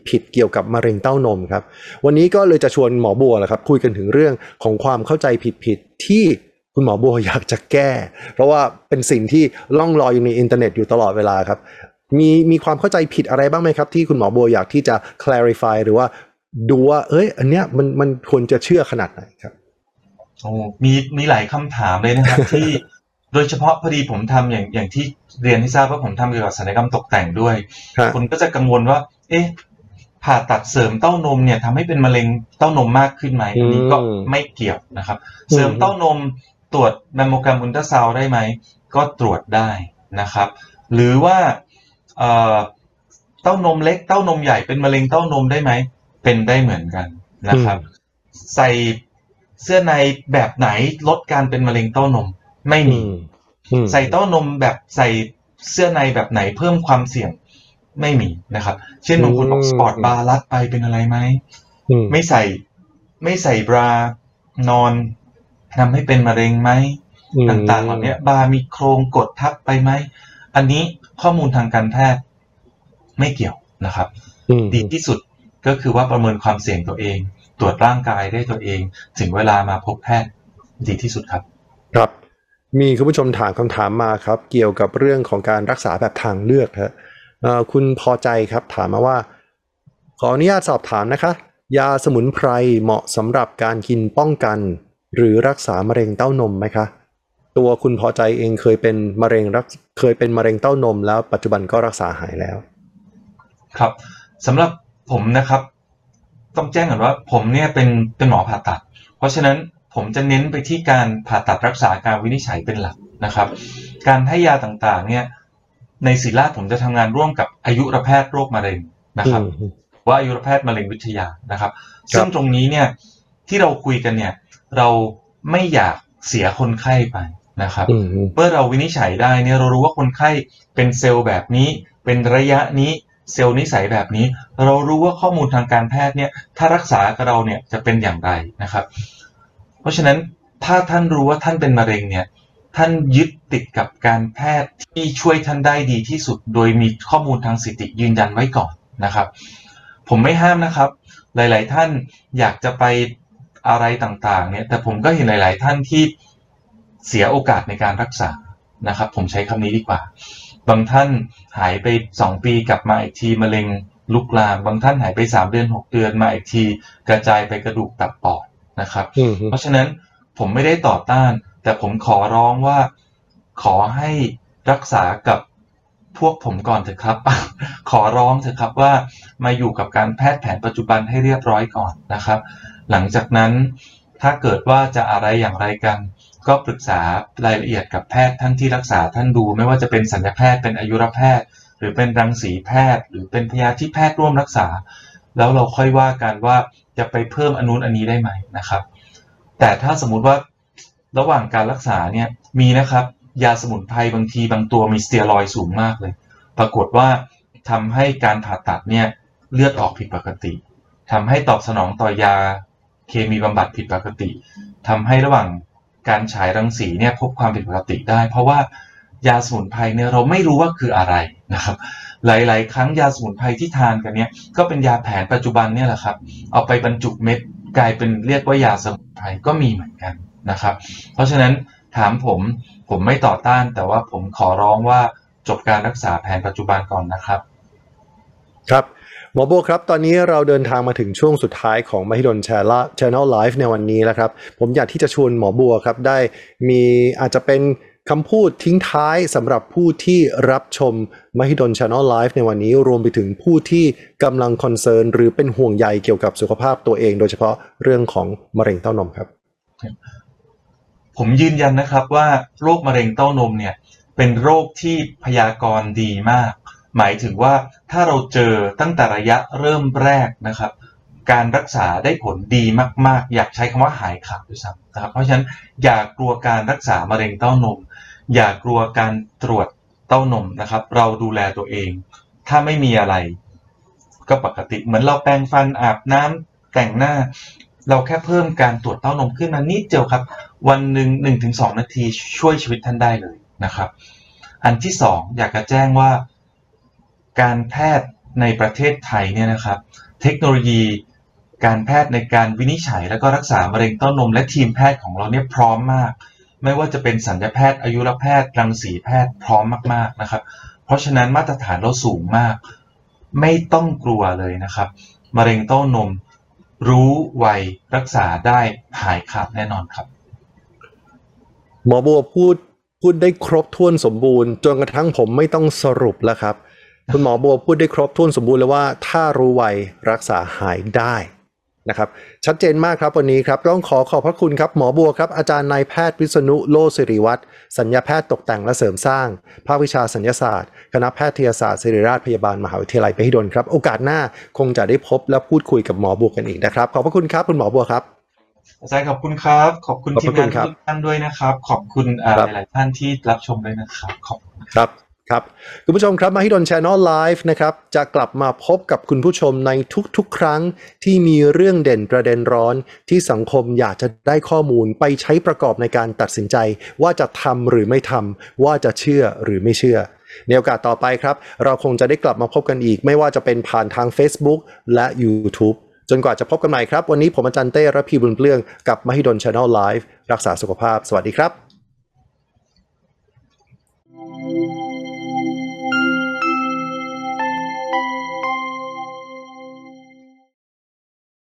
ผิดๆเกี่ยวกับมะเร็งเต้านมครับวันนี้ก็เลยจะชวนหมอบัวแหละครับคุยกันถึงเรื่องของความเข้าใจผิดๆที่คุณหมอบัวอยากจะแก้ เพราะว่าเป็นสิ่งที่ล่องลอยอยู่ในอินเทอร์เน็ตอยู่ตลอดเวลาครับ มีมีความเข้าใจผิดอะไรบ้างไหมครับ ที่คุณหมอบัวอยากที่จะ clarify หรือว่าดูว่า เอ้ย อันเนี้ยมันมันควรจะเชื่อขนาดไหนครับ
โอ้มีมีหลายคำถามเลยนะครับ ที่โดยเฉพาะพอดีผมทำอย่างอย่างที่เรียนให้ทราบว่าผมทำเกี่ยวกับศัลยกรรมตกแต่งด้วย
ฮะ
คนก็จะกังวลว่า เอ๊ะผ่าตัดเสริมเต้านมเนี่ยทำให้เป็นมะเร็งเต้านมมากขึ้นไหมอันนี้ก็
อืม
ไม่เกี่ยวนะครับ
อืม
เสริมเต้านมตรวจแมมโมแกรมอุลตราซาวด์ได้ไหมก็ตรวจได้นะครับ หรือว่า เอ่อเต้านมเล็กเต้านมใหญ่เป็นมะเร็งเต้านมได้ไหม เป็นได้เหมือนกันนะครับ ใส่เสื้อในแบบไหนลดการเป็นมะเร็งเต้านมไม่มี
อื
ม
อืม
ใส่เต้านมแบบใส่เสื้อในแบบไหนเพิ่มความเสี่ยงไม่มีนะครับ เช่นบางคนบอก sport bra รัดไปเป็นอะไรไหม
อืม
ไม่ใส่ไม่ใส่บรานอนทำให้เป็นมะเร็งไหมต่างๆเหล่านี้บาร์มีโครงกดทับไปไหม อันนี้ ข้อมูลทางการแพทย์ไม่เกี่ยวนะครับ
อืม
ดีที่สุดก็คือว่าประเมินความเสี่ยงตัวเอง ตรวจร่างกายได้ตัวเอง ถึงเวลามาพบแพทย์ดีที่สุดครับ
ครับ มีคุณผู้ชมถามคำถามมาครับ เกี่ยวกับเรื่องของการรักษาแบบทางเลือกฮะเอ่อคุณพอใจครับถามมาว่า ขออนุญาตสอบถามนะคะ ยาสมุนไพรเหมาะสำหรับการกินป้องกัน หรือรักษามะเร็งเต้านมไหมคะ ตัวคุณพอใจเองเคยเป็นมะเร็งรักเคยเป็นมะเร็งเต้านมแล้วปัจจุบันก็รักษาหายแล้ว
ครับสำหรับผมนะครับ ต้องแจ้งก่อนว่าผมเนี่ยเป็นเป็นหมอผ่าตัด เพราะฉะนั้นผมจะเน้นไปที่การผ่าตัดรักษาการวินิจฉัยเป็นหลักนะครับ การให้ยาต่างๆ เนี่ยในศิริราชผมจะทำงานร่วมกับอายุรแพทย์โรคมะเร็งนะครับ
อืม
ว่าอายุรแพทย์มะเร็งวิทยานะครับ ซึ่งตรงนี้เนี่ยที่เราคุยกันเนี่ย เราไม่อยากเสียคนไข้ไป นะครับ
อืม
เมื่อเราวินิจฉัยได้เนี่ยเรารู้ว่าคนไข้เป็นเซลล์แบบนี้ เป็นระยะนี้เซลล์นิสัยแบบนี้ เรารู้ว่าข้อมูลทางการแพทย์เนี่ยถ้ารักษากับเราเนี่ยจะเป็นอย่างไรนะครับ เพราะฉะนั้นถ้าท่านรู้ว่าท่านเป็นมะเร็งเนี่ยท่านยึดติดกับการแพทย์ที่ช่วยท่านได้ดีที่สุด โดยมีข้อมูลทางสถิติยืนยันไว้ก่อนนะครับ ผมไม่ห้ามนะครับ หลาย ๆ ท่านอยากจะไปอะไรต่าง ๆ เนี่ย แต่ผมก็เห็นหลาย ๆ ท่านที่ เสียโอกาสในการรักษานะครับ ผมใช้คำนี้ดีกว่า บางท่านหายไปสองปีกลับมาอีกทีมะเร็งลุกลาม บางท่านหายไปสามเดือนหกเดือนมาอีกที กระจายไปกระดูกตับปอดนะครับ
อืม
เพราะฉะนั้นผมไม่ได้ต่อต้าน แต่ผมขอร้องว่าขอให้รักษากับพวกผมก่อนเถอะครับ ขอร้องเถอะครับว่ามาอยู่กับการแพทย์แผนปัจจุบันให้เรียบร้อยก่อนนะครับ หลังจากนั้นถ้าเกิดว่าจะอะไรอย่างไรกัน ก็ปรึกษารายละเอียดกับแพทย์ท่านที่รักษาท่านดู ไม่ว่าจะเป็นสัญญาแพทย์เป็นอายุรแพทย์ หรือเป็นรังสีแพทย์ หรือเป็นพยาธิแพทย์ร่วมรักษา แล้วเราค่อยว่ากันว่าจะไปเพิ่มอนุนอันนี้ได้ไหมนะครับ แต่ถ้าสมมุติว่าระหว่างการรักษาเนี่ยมีนะครับยาสมุนไพรบางทีบางตัวมีสเตียรอยสูงมากเลย ปรากฏว่าทำให้การผ่าตัดเนี่ยเลือดออกผิดปกติทำให้ตอบสนองต่อยาเคมีบำบัดผิดปกติทำให้ระหว่าง การฉายรังสีเนี่ยพบความผิดปกติได้ เพราะว่ายาสมุนไพรเนี่ยเราไม่รู้ว่าคืออะไรนะครับ หลาย ๆ ครั้งยาสมุนไพรที่ทานกันเนี่ยก็เป็นยาแผนปัจจุบันเนี่ยแหละครับ เอาไปบรรจุเม็ดกลายเป็นเรียกว่ายาสมุนไพรก็มีเหมือนกันนะครับ เพราะฉะนั้นถามผมผมไม่ต่อต้าน แต่ว่าผมขอร้องว่าจบการรักษาแผนปัจจุบันก่อนนะครับ
ครับ หมอโบครับ ตอนนี้เราเดินทางมาถึงช่วงสุดท้ายของมหิดล Channel Channel Live ในวันนี้แล้วครับ ผมอยากที่จะชวนหมอบัวครับ ได้มีอาจจะเป็นคำพูดทิ้งท้ายสำหรับผู้ที่รับชมมหิดล Channel Live ในวันนี้รวมไปถึงผู้ที่กำลังคอนเซิร์นหรือเป็นห่วงใยเกี่ยวกับสุขภาพตัวเอง โดยเฉพาะเรื่องของมะเร็งเต้านมครับ
ผมยืนยันนะครับว่าโรคมะเร็งเต้านมเนี่ยเป็นโรคที่พยากรณ์ดีมาก หมายถึงว่าถ้าเราเจอตั้งแต่ระยะเริ่มแรกนะครับ การรักษาได้ผลดีมาก ๆ อยากใช้คำว่าหายขาดด้วยซ้ำนะครับ เพราะฉะนั้นอย่ากลัวการรักษามะเร็งเต้านม อย่ากลัวการตรวจเต้านมนะครับ เราดูแลตัวเอง ถ้าไม่มีอะไร ก็ปกติเหมือนเราแปรงฟันอาบน้ำแต่งหน้า เราแค่เพิ่มการตรวจเต้านมขึ้นมานิดเดียวครับ วันหนึ่งหนึ่งถึงสองนาทีช่วยชีวิตท่านได้เลยนะครับ อันที่สองอยากจะแจ้งว่า การแพทย์ในประเทศไทยเนี่ยนะครับ เทคโนโลยีการแพทย์ในการวินิจฉัย และก็รักษามะเร็งเต้านม และทีมแพทย์ของเราเนี่ยพร้อมมาก ไม่ว่าจะเป็นสัญญาแพทย์อายุรแพทย์รังสีแพทย์พร้อมมากๆนะครับ เพราะฉะนั้นมาตรฐานเราสูงมาก ไม่ต้องกลัวเลยนะครับมะเร็งเต้านม รู้ไวรักษาได้หายขาดแน่นอนครับ
หมอบัวพูดพูดได้ครบถ้วนสมบูรณ์ จนกระทั่งผมไม่ต้องสรุปแล้วครับ คุณหมอบัวพูดได้ครบถ้วนสมบูรณ์แล้วว่าถ้ารู้ไวรักษาหายได้นะครับชัดเจนมากครับวันนี้ครับต้องขอขอบพระคุณครับหมอบัวครับอาจารย์นายแพทย์วิษณุโลสิริวัตรสัญญาแพทย์ตกแต่งและเสริมสร้าง ภาควิชาสัญญาศาสตร์ คณะแพทยศาสตร์ศิริราชพยาบาลมหาวิทยาลัยมหิดลครับ โอกาสหน้าคงจะได้พบและพูดคุยกับหมอบัวกันอีกนะครับ ขอบพระคุณครับคุณหมอบัวครับ
อาจารย์ขอบคุณครับ ขอบคุณ
ขอบ
ที
พ
ม
ระคุ
งา
ณ
น
ครับ
ทุกท่านด้วยนะครับ ขอบคุณอ่า
ครับ
หลายๆท่านที่รับชมด้วยนะครับขอบคุณ
ครับ ครับคุณผู้ชมครับ Mahidol Channel Live นะครับจะกลับมาพบกับคุณผู้ชมในทุกๆ ครั้งที่มีเรื่องเด่นประเด็นร้อน ที่สังคมอยากจะได้ข้อมูลไปใช้ประกอบในการตัดสินใจ ว่าจะทำหรือไม่ทำว่าจะเชื่อหรือไม่เชื่อ ในโอกาสต่อไปครับ เราคงจะได้กลับมาพบกันอีก ไม่ว่าจะเป็นผ่านทาง Facebook และ YouTube จนกว่าจะพบกันใหม่ครับ วันนี้ผมอาจารย์เต้ระพีบุญเปลื้องกับ Mahidol Channel Liveรักษาสุขภาพ สวัสดีครับ